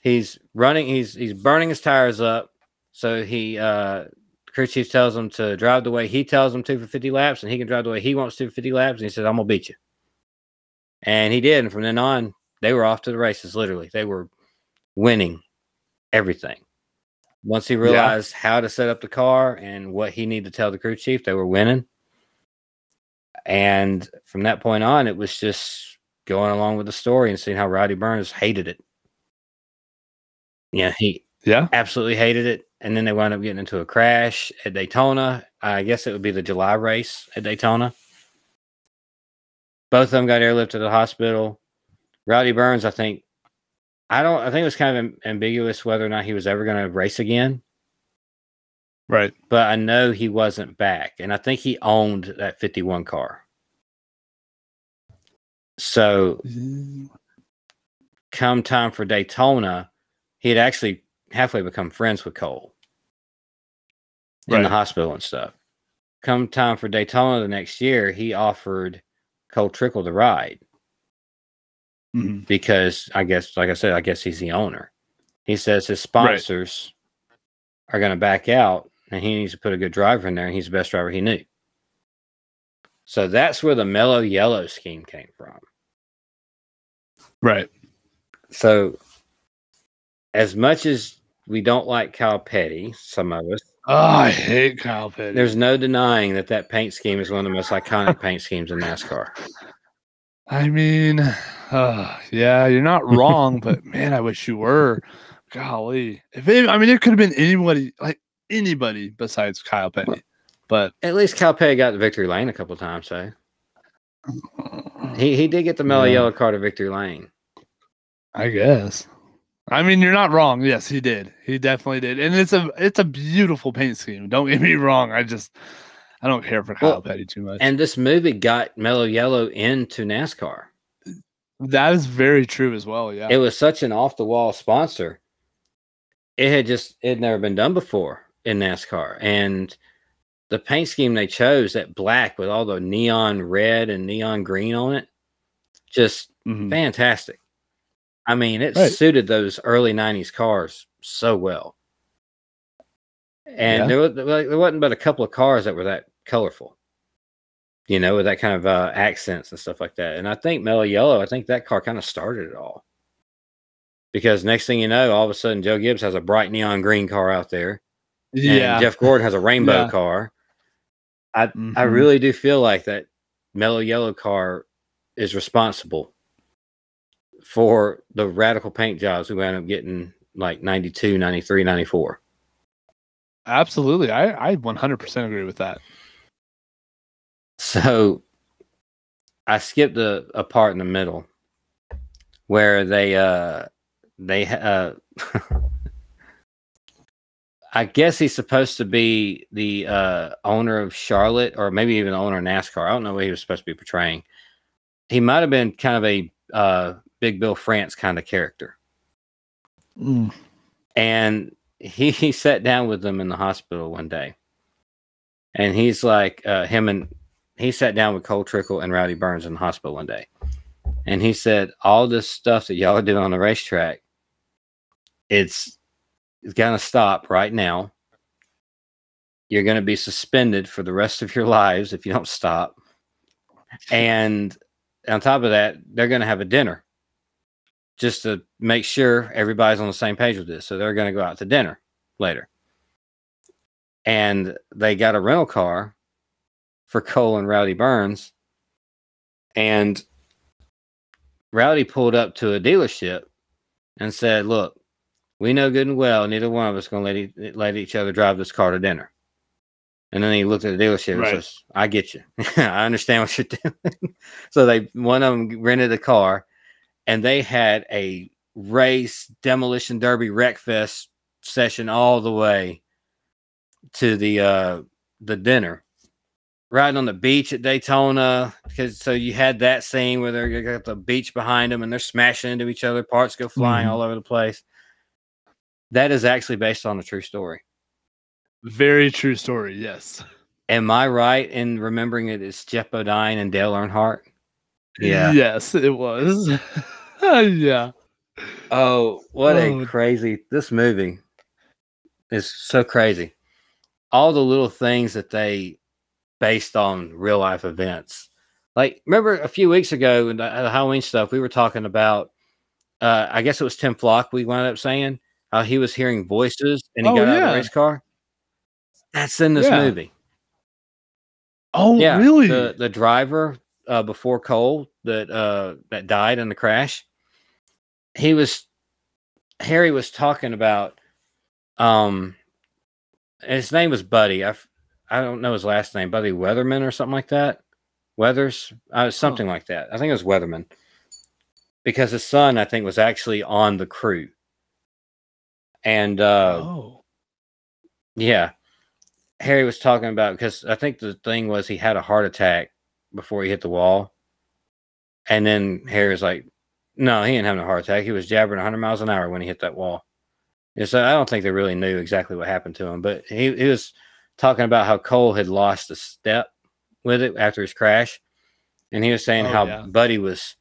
Speaker 2: he's running he's he's burning his tires up so he uh crew chief tells him to drive the way he tells him to for 50 laps and he can drive the way he wants to for 50 laps and he said i'm gonna beat you and he did and from then on they were off to the races. Literally, they were winning everything. Once he realized how to set up the car and what he needed to tell the crew chief, they were winning. And from that point on, it was just going along with the story and seeing how Rowdy Burns hated it. Yeah, he
Speaker 3: Yeah.
Speaker 2: absolutely hated it. And then they wound up getting into a crash at Daytona. I guess it would be the July race at Daytona. Both of them got airlifted to the hospital. Rowdy Burns, I think, I don't, I think it was kind of ambiguous whether or not he was ever going to race again,
Speaker 3: Right.
Speaker 2: but I know he wasn't back. And I think he owned that 51 car. So come time for Daytona, he had actually halfway become friends with Cole in the hospital and stuff. Come time for Daytona the next year, he offered Cole Trickle the ride
Speaker 3: Mhm.
Speaker 2: because I guess, like I said, I guess he's the owner. He says his sponsors are going to back out and he needs to put a good driver in there, and he's the best driver he knew. So that's where the mellow yellow scheme came from.
Speaker 3: Right.
Speaker 2: So, as much as we don't like Kyle Petty, some of us,
Speaker 3: Oh, I hate Kyle Petty.
Speaker 2: there's no denying that that paint scheme is one of the most iconic paint schemes in NASCAR.
Speaker 3: I mean, uh, yeah, you're not wrong, but man, I wish you were. Golly, if it, I mean, it could have been anybody, like anybody besides Kyle Petty, but
Speaker 2: At least Kyle Petty got the victory lane a couple times, so he he did get the mellow
Speaker 3: Yeah.
Speaker 2: yellow car to victory lane.
Speaker 3: I guess. I mean, you're not wrong. Yes, he did. He definitely did, and it's a it's a beautiful paint scheme. Don't get me wrong. I just I don't care for Kyle
Speaker 2: Well,
Speaker 3: Petty too much.
Speaker 2: And this movie got mellow yellow into NASCAR.
Speaker 3: that is very true as well. Yeah.
Speaker 2: It was such an off the wall sponsor. It had just it had never been done before in NASCAR, and the paint scheme they chose that black with all the neon red and neon green on it, just
Speaker 3: Mhm.
Speaker 2: fantastic. I mean, it
Speaker 3: Right.
Speaker 2: suited those early '90s cars so well. And
Speaker 3: Yeah.
Speaker 2: there, was, like, there wasn't but a couple of cars that were that colorful, you know, with that kind of uh, accents and stuff like that. And I think Mellow Yellow, I think that car kind of started it all. Because next thing you know, all of a sudden Joe Gibbs has a bright neon green car out there, and
Speaker 3: Yeah.
Speaker 2: Jeff Gordon has a rainbow
Speaker 3: Yeah.
Speaker 2: car. I I
Speaker 3: Mhm.
Speaker 2: really do feel like that Mellow Yellow car is responsible for the radical paint jobs we wound up getting like 92, 93, 94.
Speaker 3: Absolutely. I I 100% agree with that.
Speaker 2: So I skipped a, a part in the middle where they uh they uh I guess he's supposed to be the uh owner of Charlotte or maybe even the owner of NASCAR. I don't know what he was supposed to be portraying. He might have been kind of a uh Big Bill France kind of character. and he, he sat down with them in the hospital one day and he's like uh, him and he sat down with cole trickle and rowdy burns in the hospital one day and he said all this stuff that y'all doing on the racetrack it's it's gonna stop right now you're gonna be suspended for the rest of your lives if you don't stop and on top of that they're gonna have a dinner just to make sure everybody's on the same page with this. So they're to go out to dinner later. And they got a rental car for Cole and Rowdy Burns. And Rowdy pulled up to a dealership and said, Look, we know good and well neither one of us going to let, e- let each other drive this car to dinner. And then he looked at the dealership
Speaker 3: Right.
Speaker 2: and says, I get you. I understand what you're doing. so they one of them rented a car and they had a race demolition derby wreck fest session all the way to the uh the dinner riding on the beach at daytona because so you had that scene where they're got the beach behind them and they're smashing into each other parts go flying
Speaker 3: Mhm.
Speaker 2: all over the place that is actually based on a true story
Speaker 3: Very true story. Yes.
Speaker 2: am i right in remembering it is Geoff Bodine and dale earnhardt Yeah.
Speaker 3: Yes, it was. yeah.
Speaker 2: Oh, what
Speaker 3: Oh.
Speaker 2: a crazy this movie is so crazy. All the little things that they based on real life events. Like remember a few weeks ago in the, the Halloween stuff, we were talking about uh, I guess it was Tim Flock. We wound up saying how he was hearing voices and he
Speaker 3: Oh,
Speaker 2: got out of
Speaker 3: yeah.
Speaker 2: the race car. That's in this
Speaker 3: Yeah.
Speaker 2: movie.
Speaker 3: Oh,
Speaker 2: yeah,
Speaker 3: really?
Speaker 2: The the driver uh, before Cole that uh, that died in the crash. He was Harry was talking about. Um, his name was Buddy. I I don't know his last name, Buddy Weatherman or something like that. Weathers, uh, something like that. I think it was Weatherman, because his son, I think, was actually on the crew. And uh,
Speaker 3: oh,
Speaker 2: yeah. Harry was talking about because I think the thing was he had a heart attack before he hit the wall. And then Harry was like, no, he didn't have no heart attack. He was jabbering 100 miles an hour when he hit that wall. And so I don't think they really knew exactly what happened to him, but he, he was talking about how Cole had lost a step with it after his crash. And he was saying
Speaker 3: Oh,
Speaker 2: how
Speaker 3: yeah.
Speaker 2: Buddy was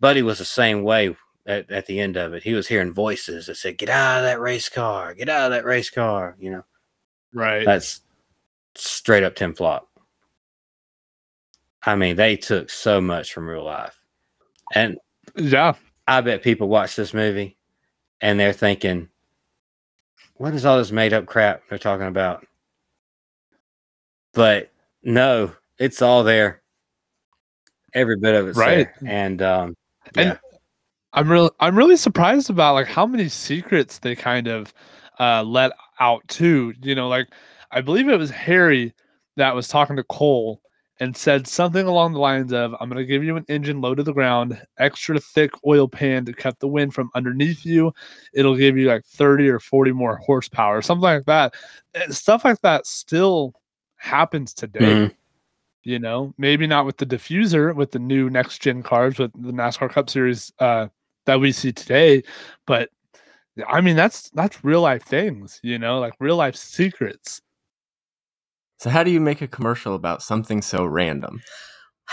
Speaker 2: Buddy was the same way at, at the end of it. He was hearing voices that said, Get out of that race car, get out of that race car, you know.
Speaker 3: right.
Speaker 2: That's straight up Tim Flock. I mean, they took so much from real life. And
Speaker 3: yeah.
Speaker 2: I bet people watch this movie and they're thinking, what is all this made up crap they're talking about? But no, it's all there. Every bit of it's
Speaker 3: Right.
Speaker 2: there. And um
Speaker 3: And
Speaker 2: yeah.
Speaker 3: I'm really I'm really surprised about like how many secrets they kind of uh let out too. You know, like I believe it was Harry that was talking to Cole and said something along the lines of I'm gonna give you an engine low to the ground, extra thick oil pan to cut the wind from underneath you. It'll give you like 30 or 40 more horsepower, something like that. Stuff like that still happens today
Speaker 2: Mhm.
Speaker 3: you know maybe not with the diffuser with the new next gen cars with the nascar cup series uh that we see today but i mean that's that's real life things you know like real life secrets
Speaker 5: So how do you make a commercial about something so random?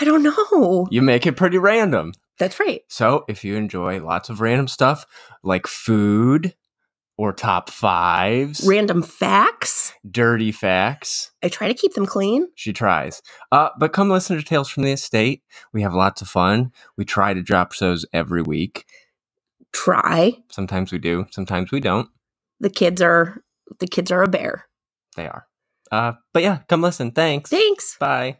Speaker 6: I don't know.
Speaker 5: You make it pretty random.
Speaker 6: That's right.
Speaker 5: So if you enjoy lots of random stuff like food or top fives,
Speaker 6: Random facts.
Speaker 5: dirty facts,
Speaker 6: I try to keep them clean.
Speaker 5: she tries. Uh, but come listen to Tales from the Estate. We have lots of fun. We try to drop shows every week.
Speaker 6: Try.
Speaker 5: Sometimes we do, sometimes we don't.
Speaker 6: The kids are the kids are a bear.
Speaker 5: They are. Uh, but yeah, come listen. Thanks.
Speaker 6: Thanks.
Speaker 5: Bye.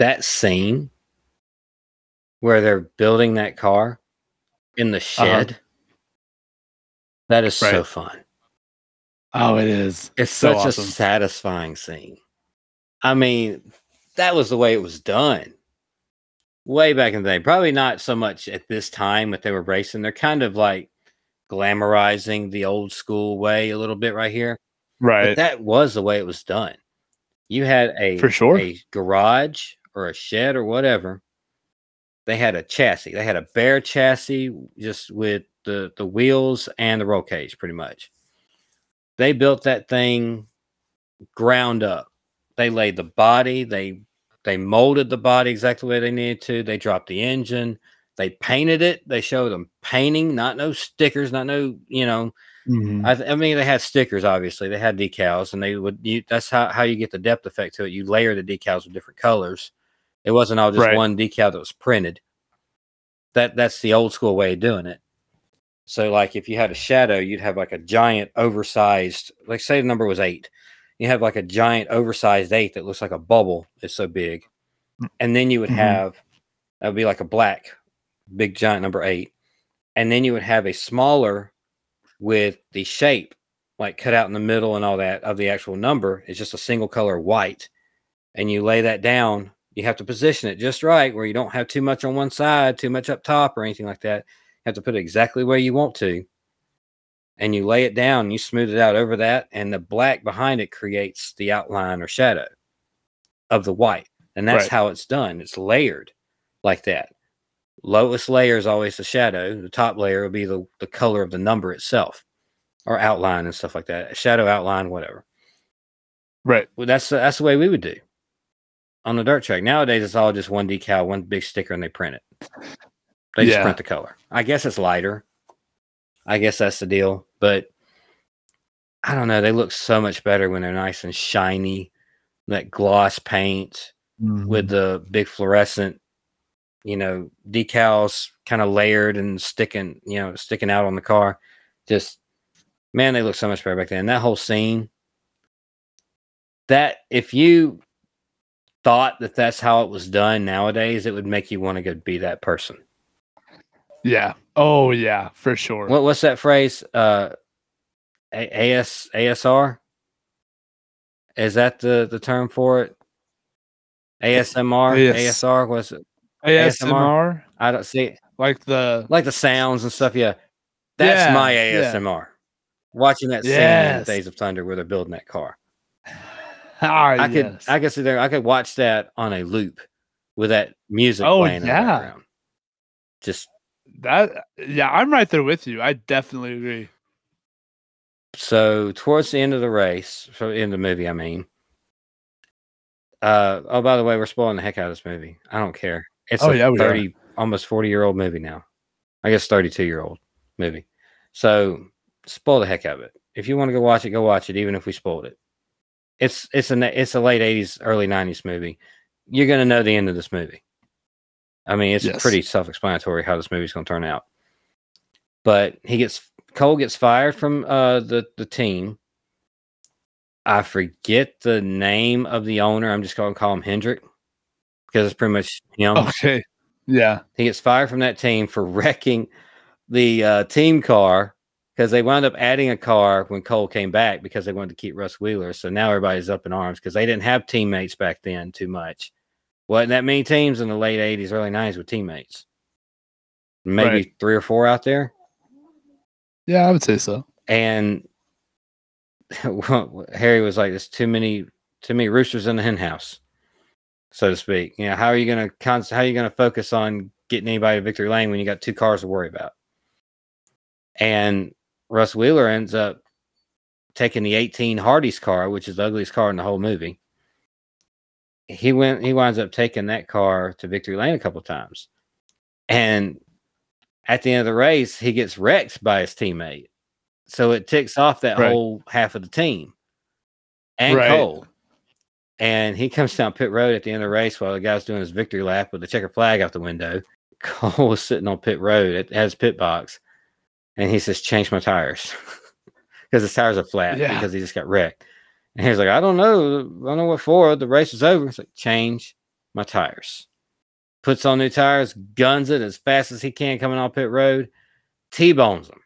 Speaker 2: That scene where they're building that car in the shed. That is so
Speaker 3: Uh-huh. Right.
Speaker 2: fun.
Speaker 3: oh it is
Speaker 2: It's
Speaker 3: so
Speaker 2: such
Speaker 3: awesome.
Speaker 2: a satisfying scene. I mean, that was the way it was done. Way back in the day. Probably not so much at this time that they were racing. They're kind of like glamorizing the old school way a little bit right here. But
Speaker 3: right
Speaker 2: that was the way it was done. You had a
Speaker 3: For sure.
Speaker 2: a garage or a shed or whatever. They had a chassis. They had a bare chassis just with the the wheels and the roll cage pretty much. They built that thing ground up. They laid the body, they they molded the body exactly the way they needed to. They dropped the engine, they painted it. They showed them painting, not no stickers, not no, you know,
Speaker 3: Mhm.
Speaker 2: I, th- I mean, they had stickers. Obviously, they had decals, and they would. You, that's how, how you get the depth effect to it. You layer the decals with different colors. It wasn't all just
Speaker 3: Right.
Speaker 2: one decal that was printed. That that's the old school way of doing it. So, like, if you had a shadow, you'd have like a giant, oversized. Like, say the number was eight, you have like a giant, oversized eight that looks like a bubble. It's so big, and then you would
Speaker 3: Mhm.
Speaker 2: have that would be like a black, big giant number eight, and then you would have a smaller with the shape like cut out in the middle and all that of the actual number is just a single color white and you lay that down you have to position it just right where you don't have too much on one side too much up top or anything like that you have to put it exactly where you want to and you lay it down you smooth it out over that and the black behind it creates the outline or shadow of the white and that's
Speaker 3: Right.
Speaker 2: how it's done it's layered like that lowest layer is always the shadow. The top layer will be the, the color of the number itself or outline and stuff like that. Shadow outline, whatever.
Speaker 3: right
Speaker 2: Well, that's that's the way we would do on the dirt track. Nowadays, it's all just one decal, one big sticker, and they print it. They just print the color. I guess it's lighter. I guess that's the deal. But I don't know. They look so much better when they're nice and shiny, that gloss paint with mm-hmm. the big fluorescent, you know, decals kind of layered and sticking, you know, sticking out on the car. Just man, they look so much better back then. That whole scene. That if you thought that that's how it was done nowadays, it would make you want to go be that person.
Speaker 3: Yeah. Oh yeah, for sure.
Speaker 2: What what's that phrase? Uh, A- AS ASR. Is that the the term for it? ASMR,
Speaker 3: Yes.
Speaker 2: ASR. was it?
Speaker 3: ASMR,
Speaker 2: I don't see
Speaker 3: like the
Speaker 2: like the sounds and stuff. Yeah, that's
Speaker 3: Yeah,
Speaker 2: my
Speaker 3: yeah.
Speaker 2: ASMR. Watching that scene in Days of Thunder where they're building that car.
Speaker 3: ah,
Speaker 2: I could. I could sit there. I could watch that on a loop with that music
Speaker 3: Oh,
Speaker 2: playing in the
Speaker 3: yeah.
Speaker 2: background. Just
Speaker 3: that yeah, I'm right there with you. I definitely agree.
Speaker 2: so towards the end of the race, so in the movie, I mean. Uh oh, by the way, we're spoiling the heck out of this movie. I don't care. It's
Speaker 3: Oh,
Speaker 2: a
Speaker 3: yeah, are.
Speaker 2: thirty, almost forty year old movie now. I guess thirty-two year old movie. So spoil the heck out of it. If you want to go watch it, go watch it. Even if we spoiled it, it's it's a it's a late eighties, early nineties movie. You're gonna know the end of this movie. I mean, it's
Speaker 3: Yes.
Speaker 2: pretty self-explanatory how this movie's gonna turn out. But he gets Cole gets fired from uh, the the team. I forget the name of the owner. I'm just going to call him Hendrick because it's pretty much him.
Speaker 3: Okay. Yeah.
Speaker 2: He gets fired from that team for wrecking the uh, team car because they wound up adding a car when Cole came back because they wanted to keep Russ Wheeler. So now everybody's up in arms because they didn't have teammates back then too much. Wasn't that many teams in the late 80s, early 90s with teammates? Maybe
Speaker 3: Right.
Speaker 2: three or four out there.
Speaker 3: Yeah, I would say so.
Speaker 2: and Harry was like, "There's too many, too many roosters in the hen house, so to speak." You know, how are you going to con- how are you going to focus on getting anybody to victory lane when you got two cars to worry about? And Russ Wheeler ends up taking the 18 Hardee's car, which is the ugliest car in the whole movie. He went, he winds up taking that car to victory lane a couple times, and at the end of the race, he gets wrecked by his teammate. So it ticks off that
Speaker 3: Right.
Speaker 2: whole half of the team and
Speaker 3: Right.
Speaker 2: Cole. And he comes down pit road at the end of the race while the guy's doing his victory lap with the checker flag out the window. Cole was sitting on pit road at his pit box and he says, Change my tires. Because his tires are flat
Speaker 3: Yeah.
Speaker 2: because he just got wrecked. And he's like, I don't know. I don't know what for. The race is over. It's like, change my tires. Puts on new tires, guns it as fast as he can coming off pit road, T-bones him.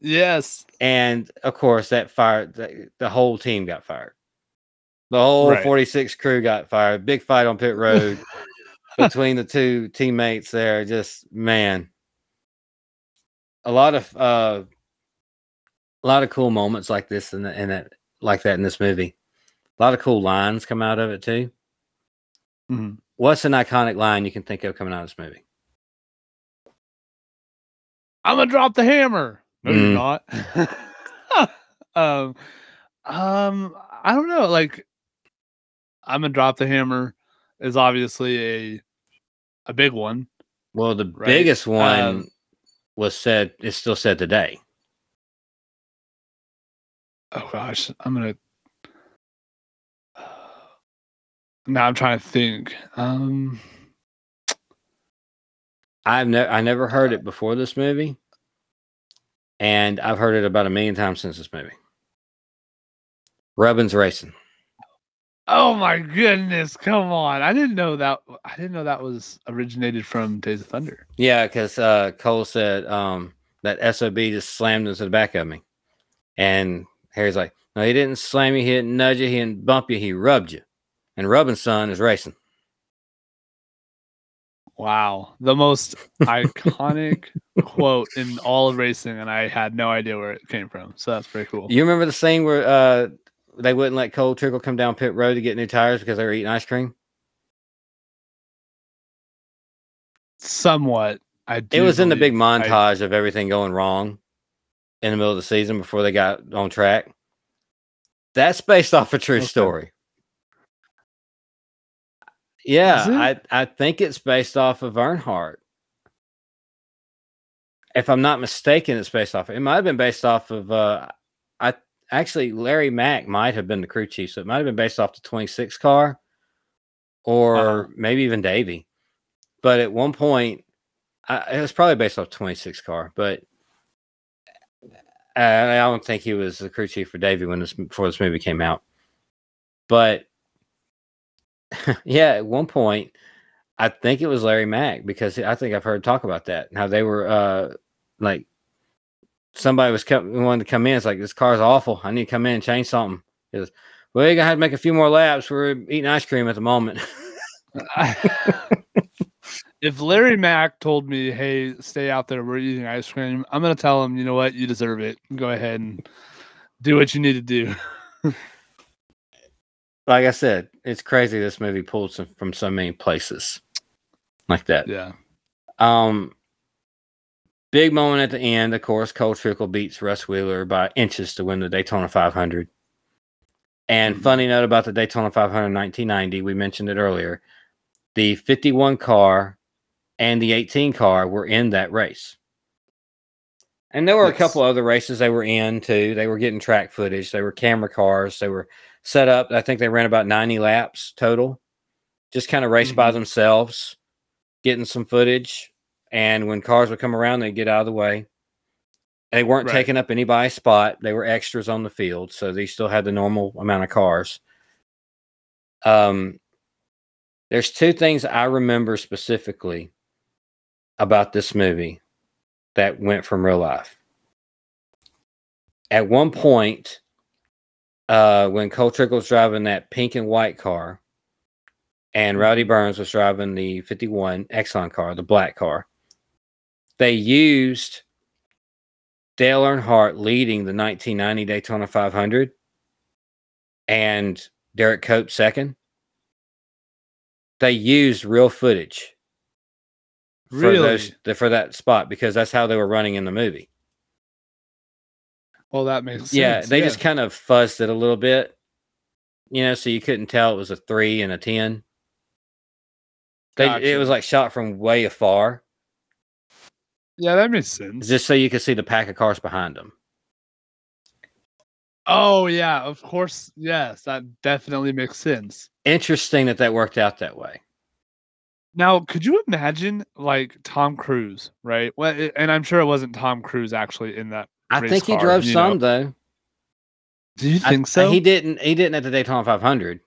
Speaker 3: Yes.
Speaker 2: And of course, that fired the, the whole team got fired. The whole
Speaker 3: Right.
Speaker 2: 46 crew got fired. Big fight on pit road between the two teammates there. Just man. A lot of uh a lot of cool moments like this and and that like that in this movie. A lot of cool lines come out of it too.
Speaker 3: Mhm.
Speaker 2: What's an iconic line you can think of coming out of this movie?
Speaker 3: I'm gonna drop the hammer. No,
Speaker 2: Mm.
Speaker 3: you're not. um, um, I don't know. Like, I'm gonna drop the hammer is obviously a a big one.
Speaker 2: Well, the
Speaker 3: Right.
Speaker 2: biggest one
Speaker 3: Um,
Speaker 2: was said is still said today.
Speaker 3: Oh gosh, I'm gonna. Now I'm trying to think. Um,
Speaker 2: I've never I never heard it before this movie, and I've heard it about a million times since this movie. Rubbin's racing.
Speaker 3: Oh my goodness, come on! I didn't know that. I didn't know that was originated from Days of Thunder.
Speaker 2: Yeah, because uh, Cole said um, that sob just slammed into the back of me, and Harry's like, "No, he didn't slam you. He didn't nudge you. He didn't bump you. He rubbed you." And rubbing son is racing.
Speaker 3: Wow, the most iconic quote in all of racing, and I had no idea where it came from. So that's pretty cool.
Speaker 2: You remember the scene where uh, they wouldn't let Cole Trickle come down pit road to get new tires because they were eating ice cream?
Speaker 3: Somewhat. I
Speaker 2: It was in the big
Speaker 3: believe I-
Speaker 2: montage of everything going wrong in the middle of the season before they got on track. That's based off a true
Speaker 3: Okay.
Speaker 2: story. Yeah, I I think it's based off of Earnhardt. If I'm not mistaken, it's based off. It might have been based off of. uh actually Larry Mack might have been the crew chief, so it might have been based off the 26 car, or
Speaker 3: Uh-huh.
Speaker 2: maybe even Davey. But at one point, I, it was probably based off 26 car, but uh, I don't think he was the crew chief for Davey when this before this movie came out. But yeah, at one point, I think it was Larry Mack because I think I've heard talk about that. How they were uh like somebody was coming wanted to come in. It's like this car's awful. I need to come in and change something. He goes, well, you gotta have to make a few more laps. We're eating ice cream at the moment.
Speaker 3: if Larry Mack told me, "Hey, stay out there, we're eating ice cream," I'm gonna tell him, you know what, you deserve it. Go ahead and do what you need to do.
Speaker 2: like I said, it's crazy. This movie pulls from so many places like that.
Speaker 3: yeah.
Speaker 2: Um, big moment at the end. Of course, Cole Trickle beats Russ Wheeler by inches to win the Daytona 500. And
Speaker 3: Mhm.
Speaker 2: funny note about the Daytona 500 1990, we mentioned it earlier. The 51 car and the 18 car were in that race. And there were a couple other races they were in too. They were getting track footage. They were camera cars. They were set up. I think they ran about 90 laps total. Just kind of raced by
Speaker 3: Mhm.
Speaker 2: themselves, getting some footage. And when cars would come around, they'd get out of the way. They weren't
Speaker 3: Right.
Speaker 2: taking up anybody's spot. They were extras on the field, so they still had the normal amount of cars. Um, there's two things I remember specifically about this movie that went from real life. At one point, uh, when Cole Trickle was driving that pink and white car, and Rowdy Burns was driving the 51 Exxon car, the black car, they used Dale Earnhardt leading the 1990 Daytona 500 and Derrike Cope second. They used real footage for those for that spot because that's how they were running in the movie.
Speaker 3: Well, that makes sense.
Speaker 2: Yeah, they just kind of fuzzed it a little bit, you know, so you couldn't tell it was a three and a ten. They, It was like shot from way afar,
Speaker 3: yeah, that makes sense.
Speaker 2: just so you can see the pack of cars behind them.
Speaker 3: Oh yeah, of course. Yes, that definitely makes sense.
Speaker 2: Interesting that that worked out that way.
Speaker 3: Now, could you imagine like Tom Cruise, right? Well, and I'm sure it wasn't Tom Cruise actually in that.
Speaker 2: I think he
Speaker 3: car,
Speaker 2: drove some
Speaker 3: know?
Speaker 2: though.
Speaker 3: Do you
Speaker 2: I-
Speaker 3: think so?
Speaker 2: He didn't. He didn't at the Daytona 500.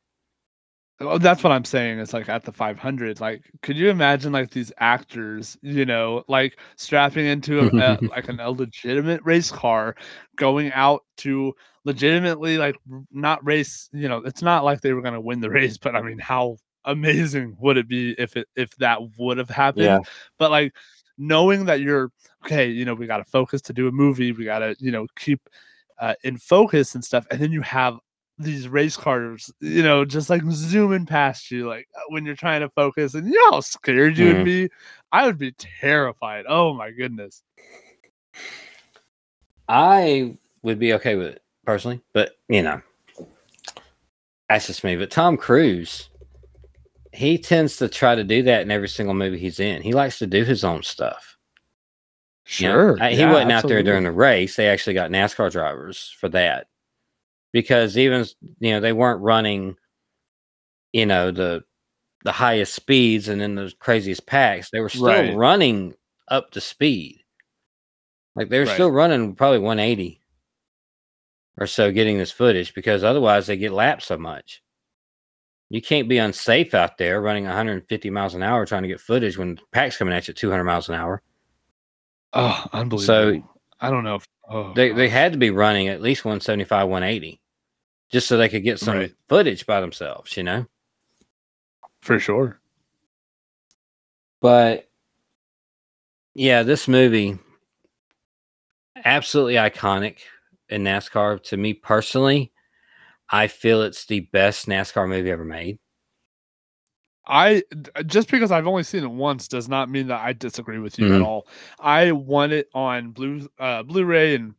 Speaker 3: Oh, that's what I'm saying. It's like at the 500. Like, could you imagine like these actors, you know, like strapping into a, a like an, a legitimate race car, going out to legitimately like not race. You know, it's not like they were gonna win the race, but I mean, how amazing would it be if it if that would have happened?
Speaker 5: Yeah.
Speaker 3: But like knowing that you're okay, you know, we got to focus to do a movie. We got to you know keep uh, in focus and stuff, and then you have these race cars, you know, just like zooming past you, like uh, when you're trying to focus, and you know how scared you
Speaker 2: Mhm.
Speaker 3: would be. I would be terrified. Oh my goodness.
Speaker 2: I would be okay with it personally, but you know, that's just me. But Tom Cruise, he tends to try to do that in every single movie he's in. He likes to do his own stuff. you know?
Speaker 3: Sure.
Speaker 2: Uh, he wasn't out there during the race. They actually got NASCAR drivers for that because even you know they weren't running, you know the the highest speeds and then the craziest packs. They were still
Speaker 3: Right.
Speaker 2: running up to speed. Like they were
Speaker 3: Right.
Speaker 2: still running probably 180 or so getting this footage because otherwise they get lapped so much. You can't be unsafe out there running 150 miles an hour trying to get footage when the pack's coming at you at 200 miles an hour.
Speaker 3: Oh, unbelievable. So I don't know if oh,
Speaker 2: They they had to be running at least 175, 180 just so they could get some
Speaker 3: Right.
Speaker 2: footage by themselves, you know?
Speaker 3: for sure.
Speaker 2: But yeah, this movie absolutely iconic in NASCAR to me personally. I feel it's the best NASCAR movie ever made.
Speaker 3: I just because I've only seen it once does not mean that I disagree with you
Speaker 2: Mhm.
Speaker 3: at all. I want it on blue uh Blu-ray and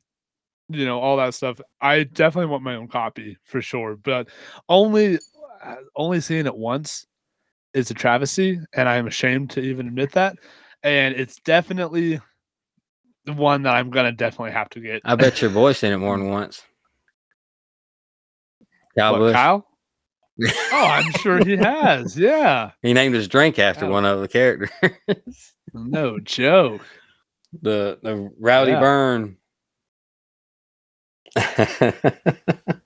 Speaker 3: you know all that stuff. I definitely want my own copy for sure, but only uh, only seeing it once is a travesty and I am ashamed to even admit that. And it's definitely the one that I'm going to definitely have to get.
Speaker 2: I bet your boy's seen it more than once. Kyle
Speaker 3: What, Kyle? Oh, I'm sure he has. Yeah.
Speaker 2: He named his drink after
Speaker 3: Oh.
Speaker 2: one of the characters.
Speaker 3: No joke.
Speaker 2: the the Rowdy
Speaker 3: Yeah.
Speaker 2: Burn.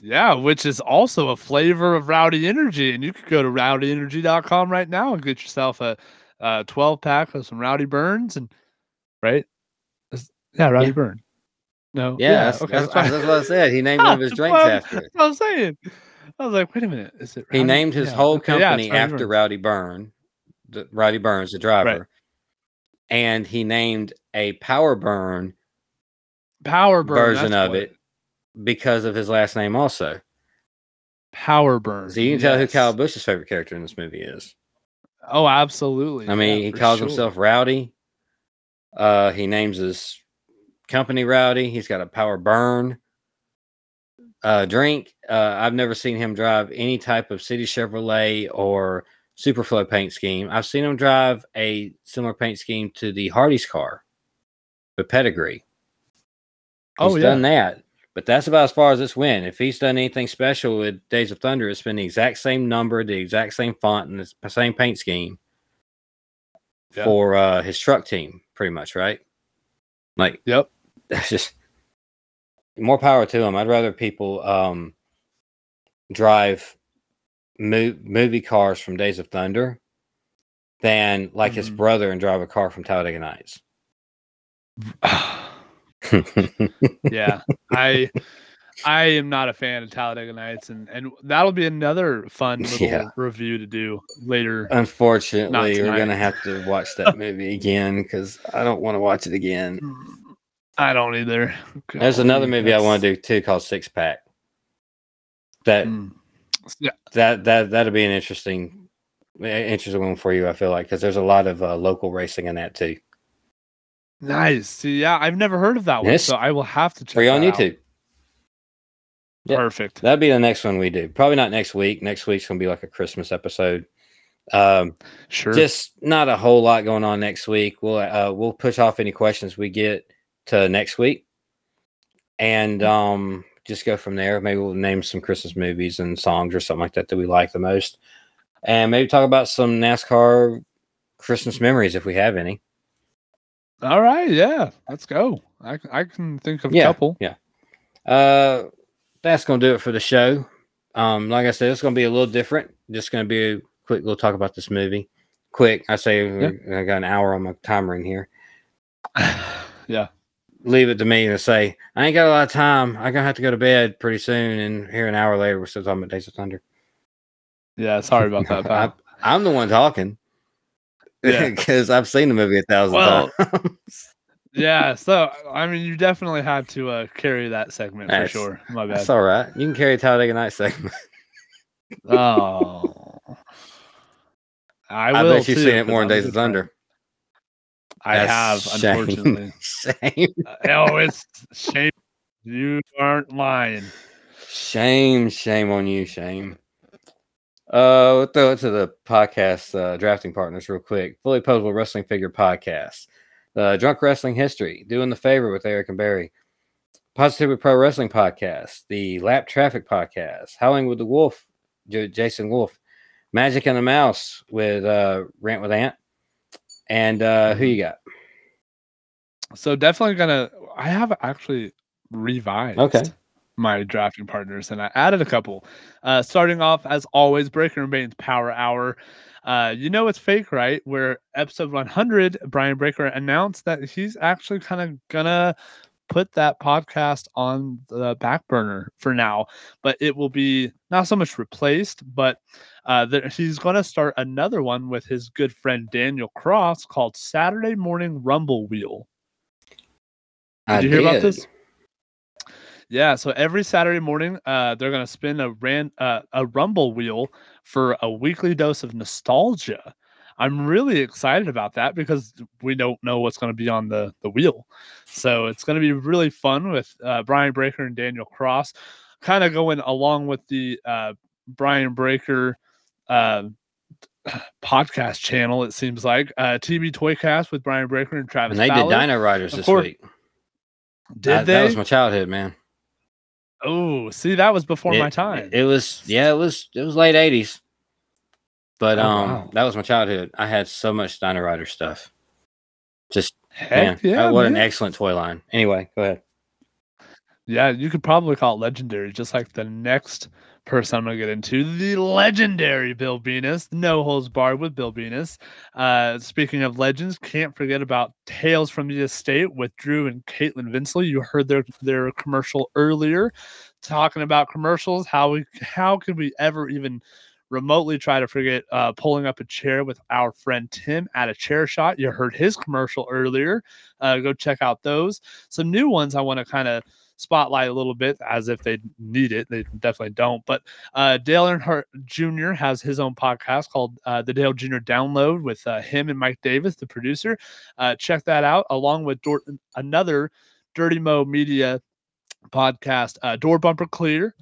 Speaker 3: Yeah, which is also a flavor of Rowdy Energy. And you could go to rowdyenergy.com right now and get yourself a, a 12 pack of some Rowdy Burns and right? Yeah, Rowdy
Speaker 2: Yeah.
Speaker 3: Burn. No.
Speaker 2: yeah, that's,
Speaker 3: okay.
Speaker 2: that's,
Speaker 3: That's,
Speaker 2: that's what I said. He named one of his drinks after it.
Speaker 3: What I'm saying. I was like, wait a minute. Is it
Speaker 2: He named his
Speaker 3: yeah,
Speaker 2: whole
Speaker 3: yeah,
Speaker 2: company
Speaker 3: Rowdy
Speaker 2: after
Speaker 3: Burn.
Speaker 2: Rowdy Burn, the, Rowdy Burns, the driver, and he named a Power Burn
Speaker 3: Power Burn
Speaker 2: version of
Speaker 3: what-
Speaker 2: it because of his last name also.
Speaker 3: Power Burn.
Speaker 2: So you can tell who
Speaker 3: yes.
Speaker 2: Kyle Busch's favorite character in this movie is.
Speaker 3: Oh, absolutely.
Speaker 2: I mean,
Speaker 3: yeah,
Speaker 2: he calls
Speaker 3: sure.
Speaker 2: himself Rowdy. Uh, he names his company Rowdy. He's got a Power Burn uh, drink. Uh, I've never seen him drive any type of City Chevrolet or Superflo paint scheme. I've seen him drive a similar paint scheme to the Hardee's car, the Pedigree.
Speaker 3: Oh,
Speaker 2: He's
Speaker 3: yeah.
Speaker 2: done that. But that's about as far as this went. If he's done anything special with Days of Thunder, it's been the exact same number, the exact same font, and the same paint scheme
Speaker 3: Yeah.
Speaker 2: for uh, his truck team, pretty much, right? Like,
Speaker 3: Yep.
Speaker 2: that's just more power to him. I'd rather people um, drive mo- movie cars from Days of Thunder than like his
Speaker 3: Mhm.
Speaker 2: brother and drive a car from Talladega Nights.
Speaker 3: yeah i i am not a fan of talladega nights and and that'll be another fun little
Speaker 2: Yeah.
Speaker 3: review to do later
Speaker 2: Unfortunately, we're gonna have to watch that movie again because I don't want to watch it again.
Speaker 3: i don't either
Speaker 2: There's another movie I want to do too called Six Pack. That
Speaker 3: Mm. yeah
Speaker 2: that that that'll be an interesting interesting one for you. I feel like because there's a lot of uh, local racing in that too.
Speaker 3: Nice see yeah i've never heard of that one
Speaker 2: Yes.
Speaker 3: so i will have to check
Speaker 2: Free on. YouTube. Yep.
Speaker 3: perfect
Speaker 2: That'll be the next one we do. Probably not next week. Next week's gonna be like a Christmas episode. Um,
Speaker 3: sure
Speaker 2: just not a whole lot going on next week. We'll uh, we'll push off any questions we get to next week, and um, just go from there. Maybe we'll name some Christmas movies and songs or something like that that we like the most, and maybe talk about some NASCAR Christmas memories if we have any.
Speaker 3: All right yeah let's go I I can think of a
Speaker 2: Yeah,
Speaker 3: couple
Speaker 2: yeah. Uh, that's gonna do it for the show. Um, like I said, it's gonna be a little different. Just gonna be a quick little talk about this movie. Quick, I say I got an hour on my timer in here.
Speaker 3: yeah
Speaker 2: leave it to me to say I ain't got a lot of time. I'm gonna have to go to bed pretty soon, and here an hour later we're still talking about Days of Thunder.
Speaker 3: yeah sorry about that
Speaker 2: I. I'm the one talking
Speaker 3: Yeah.
Speaker 2: because I've seen the movie a thousand
Speaker 3: Well,
Speaker 2: times.
Speaker 3: yeah so i mean you definitely had to uh carry that segment for sure my bad
Speaker 2: That's all right. You can carry Talladega Night segment.
Speaker 3: Oh, I,
Speaker 2: I, bet you've seen it more in Days of Thunder.
Speaker 3: I
Speaker 2: That's
Speaker 3: have,
Speaker 2: shame.
Speaker 3: unfortunately.
Speaker 2: Shame,
Speaker 3: oh, it's shame. You aren't lying.
Speaker 2: shame, shame on you, shame. Uh, we'll throw it to the podcast uh, drafting partners real quick. Fully posable wrestling figure podcast, the Drunk Wrestling History, doing the favor with Eric and Barry, Positively Pro Wrestling podcast, the Lap Traffic podcast, Howling with the Wolf, J- Jason Wolf, Magic and the Mouse with uh, Rant with Ant, and uh, who you got?
Speaker 3: So definitely gonna. I have actually revised.
Speaker 2: Okay.
Speaker 3: My drafting partners, and I added a couple. Uh, starting off as always, Breaker and Bane's Power Hour. Uh, you know it's fake, right? Where episode 100, Brian Breaker announced that he's actually kind of gonna put that podcast on the back burner for now, but it will be not so much replaced, but uh, there, he's going to start another one with his good friend Daniel Cross called Saturday Morning Rumble Wheel. Did you hear about this? Yeah, so every Saturday morning, uh, they're gonna spin a ran uh, a rumble wheel for a weekly dose of nostalgia. I'm really excited about that because we don't know what's going to be on the the wheel, so it's going to be really fun with uh, Brian Breaker and Daniel Cross, kind of going along with the uh, Brian Breaker uh, podcast channel. It seems like uh, TB Toycast with Brian Breaker and Travis.
Speaker 2: And they
Speaker 3: Fowler.
Speaker 2: did Dino Riders
Speaker 3: Of
Speaker 2: this
Speaker 3: course.
Speaker 2: week.
Speaker 3: Did they?
Speaker 2: That was my childhood, man.
Speaker 3: Oh, see, that was before my time.
Speaker 2: It was yeah, it was it was late eighties. But
Speaker 3: Oh,
Speaker 2: um
Speaker 3: wow.
Speaker 2: that was my childhood. I had so much Dino Rider stuff. Just
Speaker 3: Heck
Speaker 2: man,
Speaker 3: yeah,
Speaker 2: what an excellent toy line. Anyway, go ahead.
Speaker 3: Yeah, you could probably call it legendary, just like the next person I'm gonna get into, the legendary Bill Venus, no holds barred with Bill Venus. Uh, speaking of legends, can't forget about Tales from the Estate with Drew and Caitlin Vinsley. You heard their their commercial earlier, talking about commercials. How we how could we ever even remotely try to forget uh, pulling up a chair with our friend Tim at a chair shot? You heard his commercial earlier. Uh, go check out those. Some new ones I want to kind of spotlight a little bit as if they need it. They definitely don't. But uh, Dale Earnhardt Jr. has his own podcast called uh, the Dale Jr. Download with uh, him and Mike Davis, the producer. Uh, check that out, along with Dor- another Dirty Mo Media podcast, uh, Door Bumper Clear.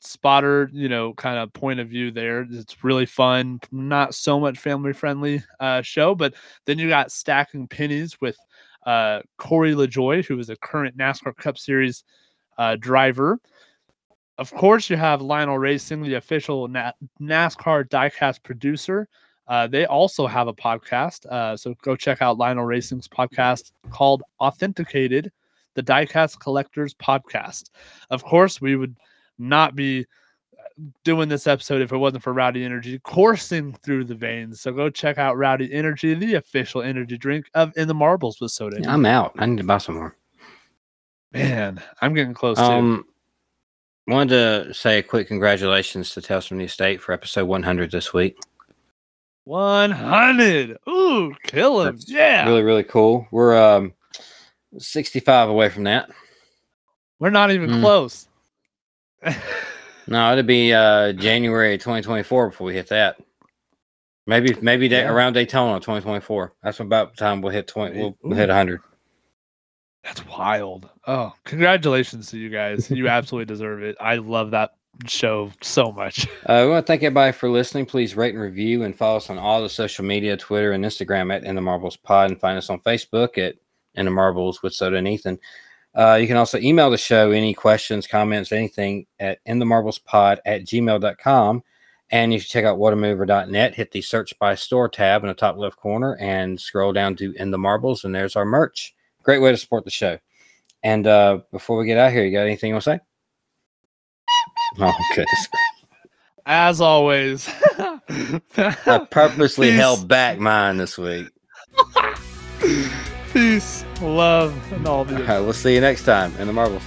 Speaker 3: Spotter, you know, kind of point of view there. It's really fun, not so much family friendly uh, show, but then you got Stacking Pennies with uh, Corey LaJoie, who is a current NASCAR Cup Series uh, driver. Of course, you have Lionel Racing, the official Na- NASCAR diecast producer. Uh, they also have a podcast. Uh, so go check out Lionel Racing's podcast called Authenticated, the Diecast Collectors Podcast. Of course, we would not be uh, doing this episode if it wasn't for Rowdy Energy coursing through the veins. So go check out Rowdy Energy, the official energy drink of In the Marbles with soda.
Speaker 2: I'm out. I need to buy some more.
Speaker 3: Man, I'm getting close to.
Speaker 2: Um wanted to say a quick congratulations to Tales from the Estate for episode 100 this week.
Speaker 3: 100. Ooh, kill him.
Speaker 2: That's
Speaker 3: Yeah.
Speaker 2: Really, really cool. We're um 65 away from that.
Speaker 3: We're not even
Speaker 2: Mm.
Speaker 3: close.
Speaker 2: No, it'll be uh January 2024 before we hit that. Maybe maybe da-
Speaker 3: Yeah.
Speaker 2: around Daytona 2024. That's about the time we'll hit 20 we'll, we'll hit 100.
Speaker 3: That's wild. Oh, congratulations to you guys. You absolutely deserve it. I love that show so much.
Speaker 2: Uh, we want to thank everybody for listening. Please rate and review and follow us on all the social media, Twitter and Instagram at In the Marbles Pod, and find us on Facebook at In the Marbles with Soda and Ethan. Uh, you can also email the show any questions, comments, anything at In the Marbles Pod at gmail.com. And you should check out Whatamaneuver.net, hit the search by store tab in the top left corner and scroll down to In the Marbles, and there's our merch. Great way to support the show. And uh, before we get out here, you got anything you want to say? Oh, goodness.
Speaker 3: As always.
Speaker 2: I purposely held back mine this week.
Speaker 3: Peace, love, and all the
Speaker 2: All right, we'll see you next time in the Marbles.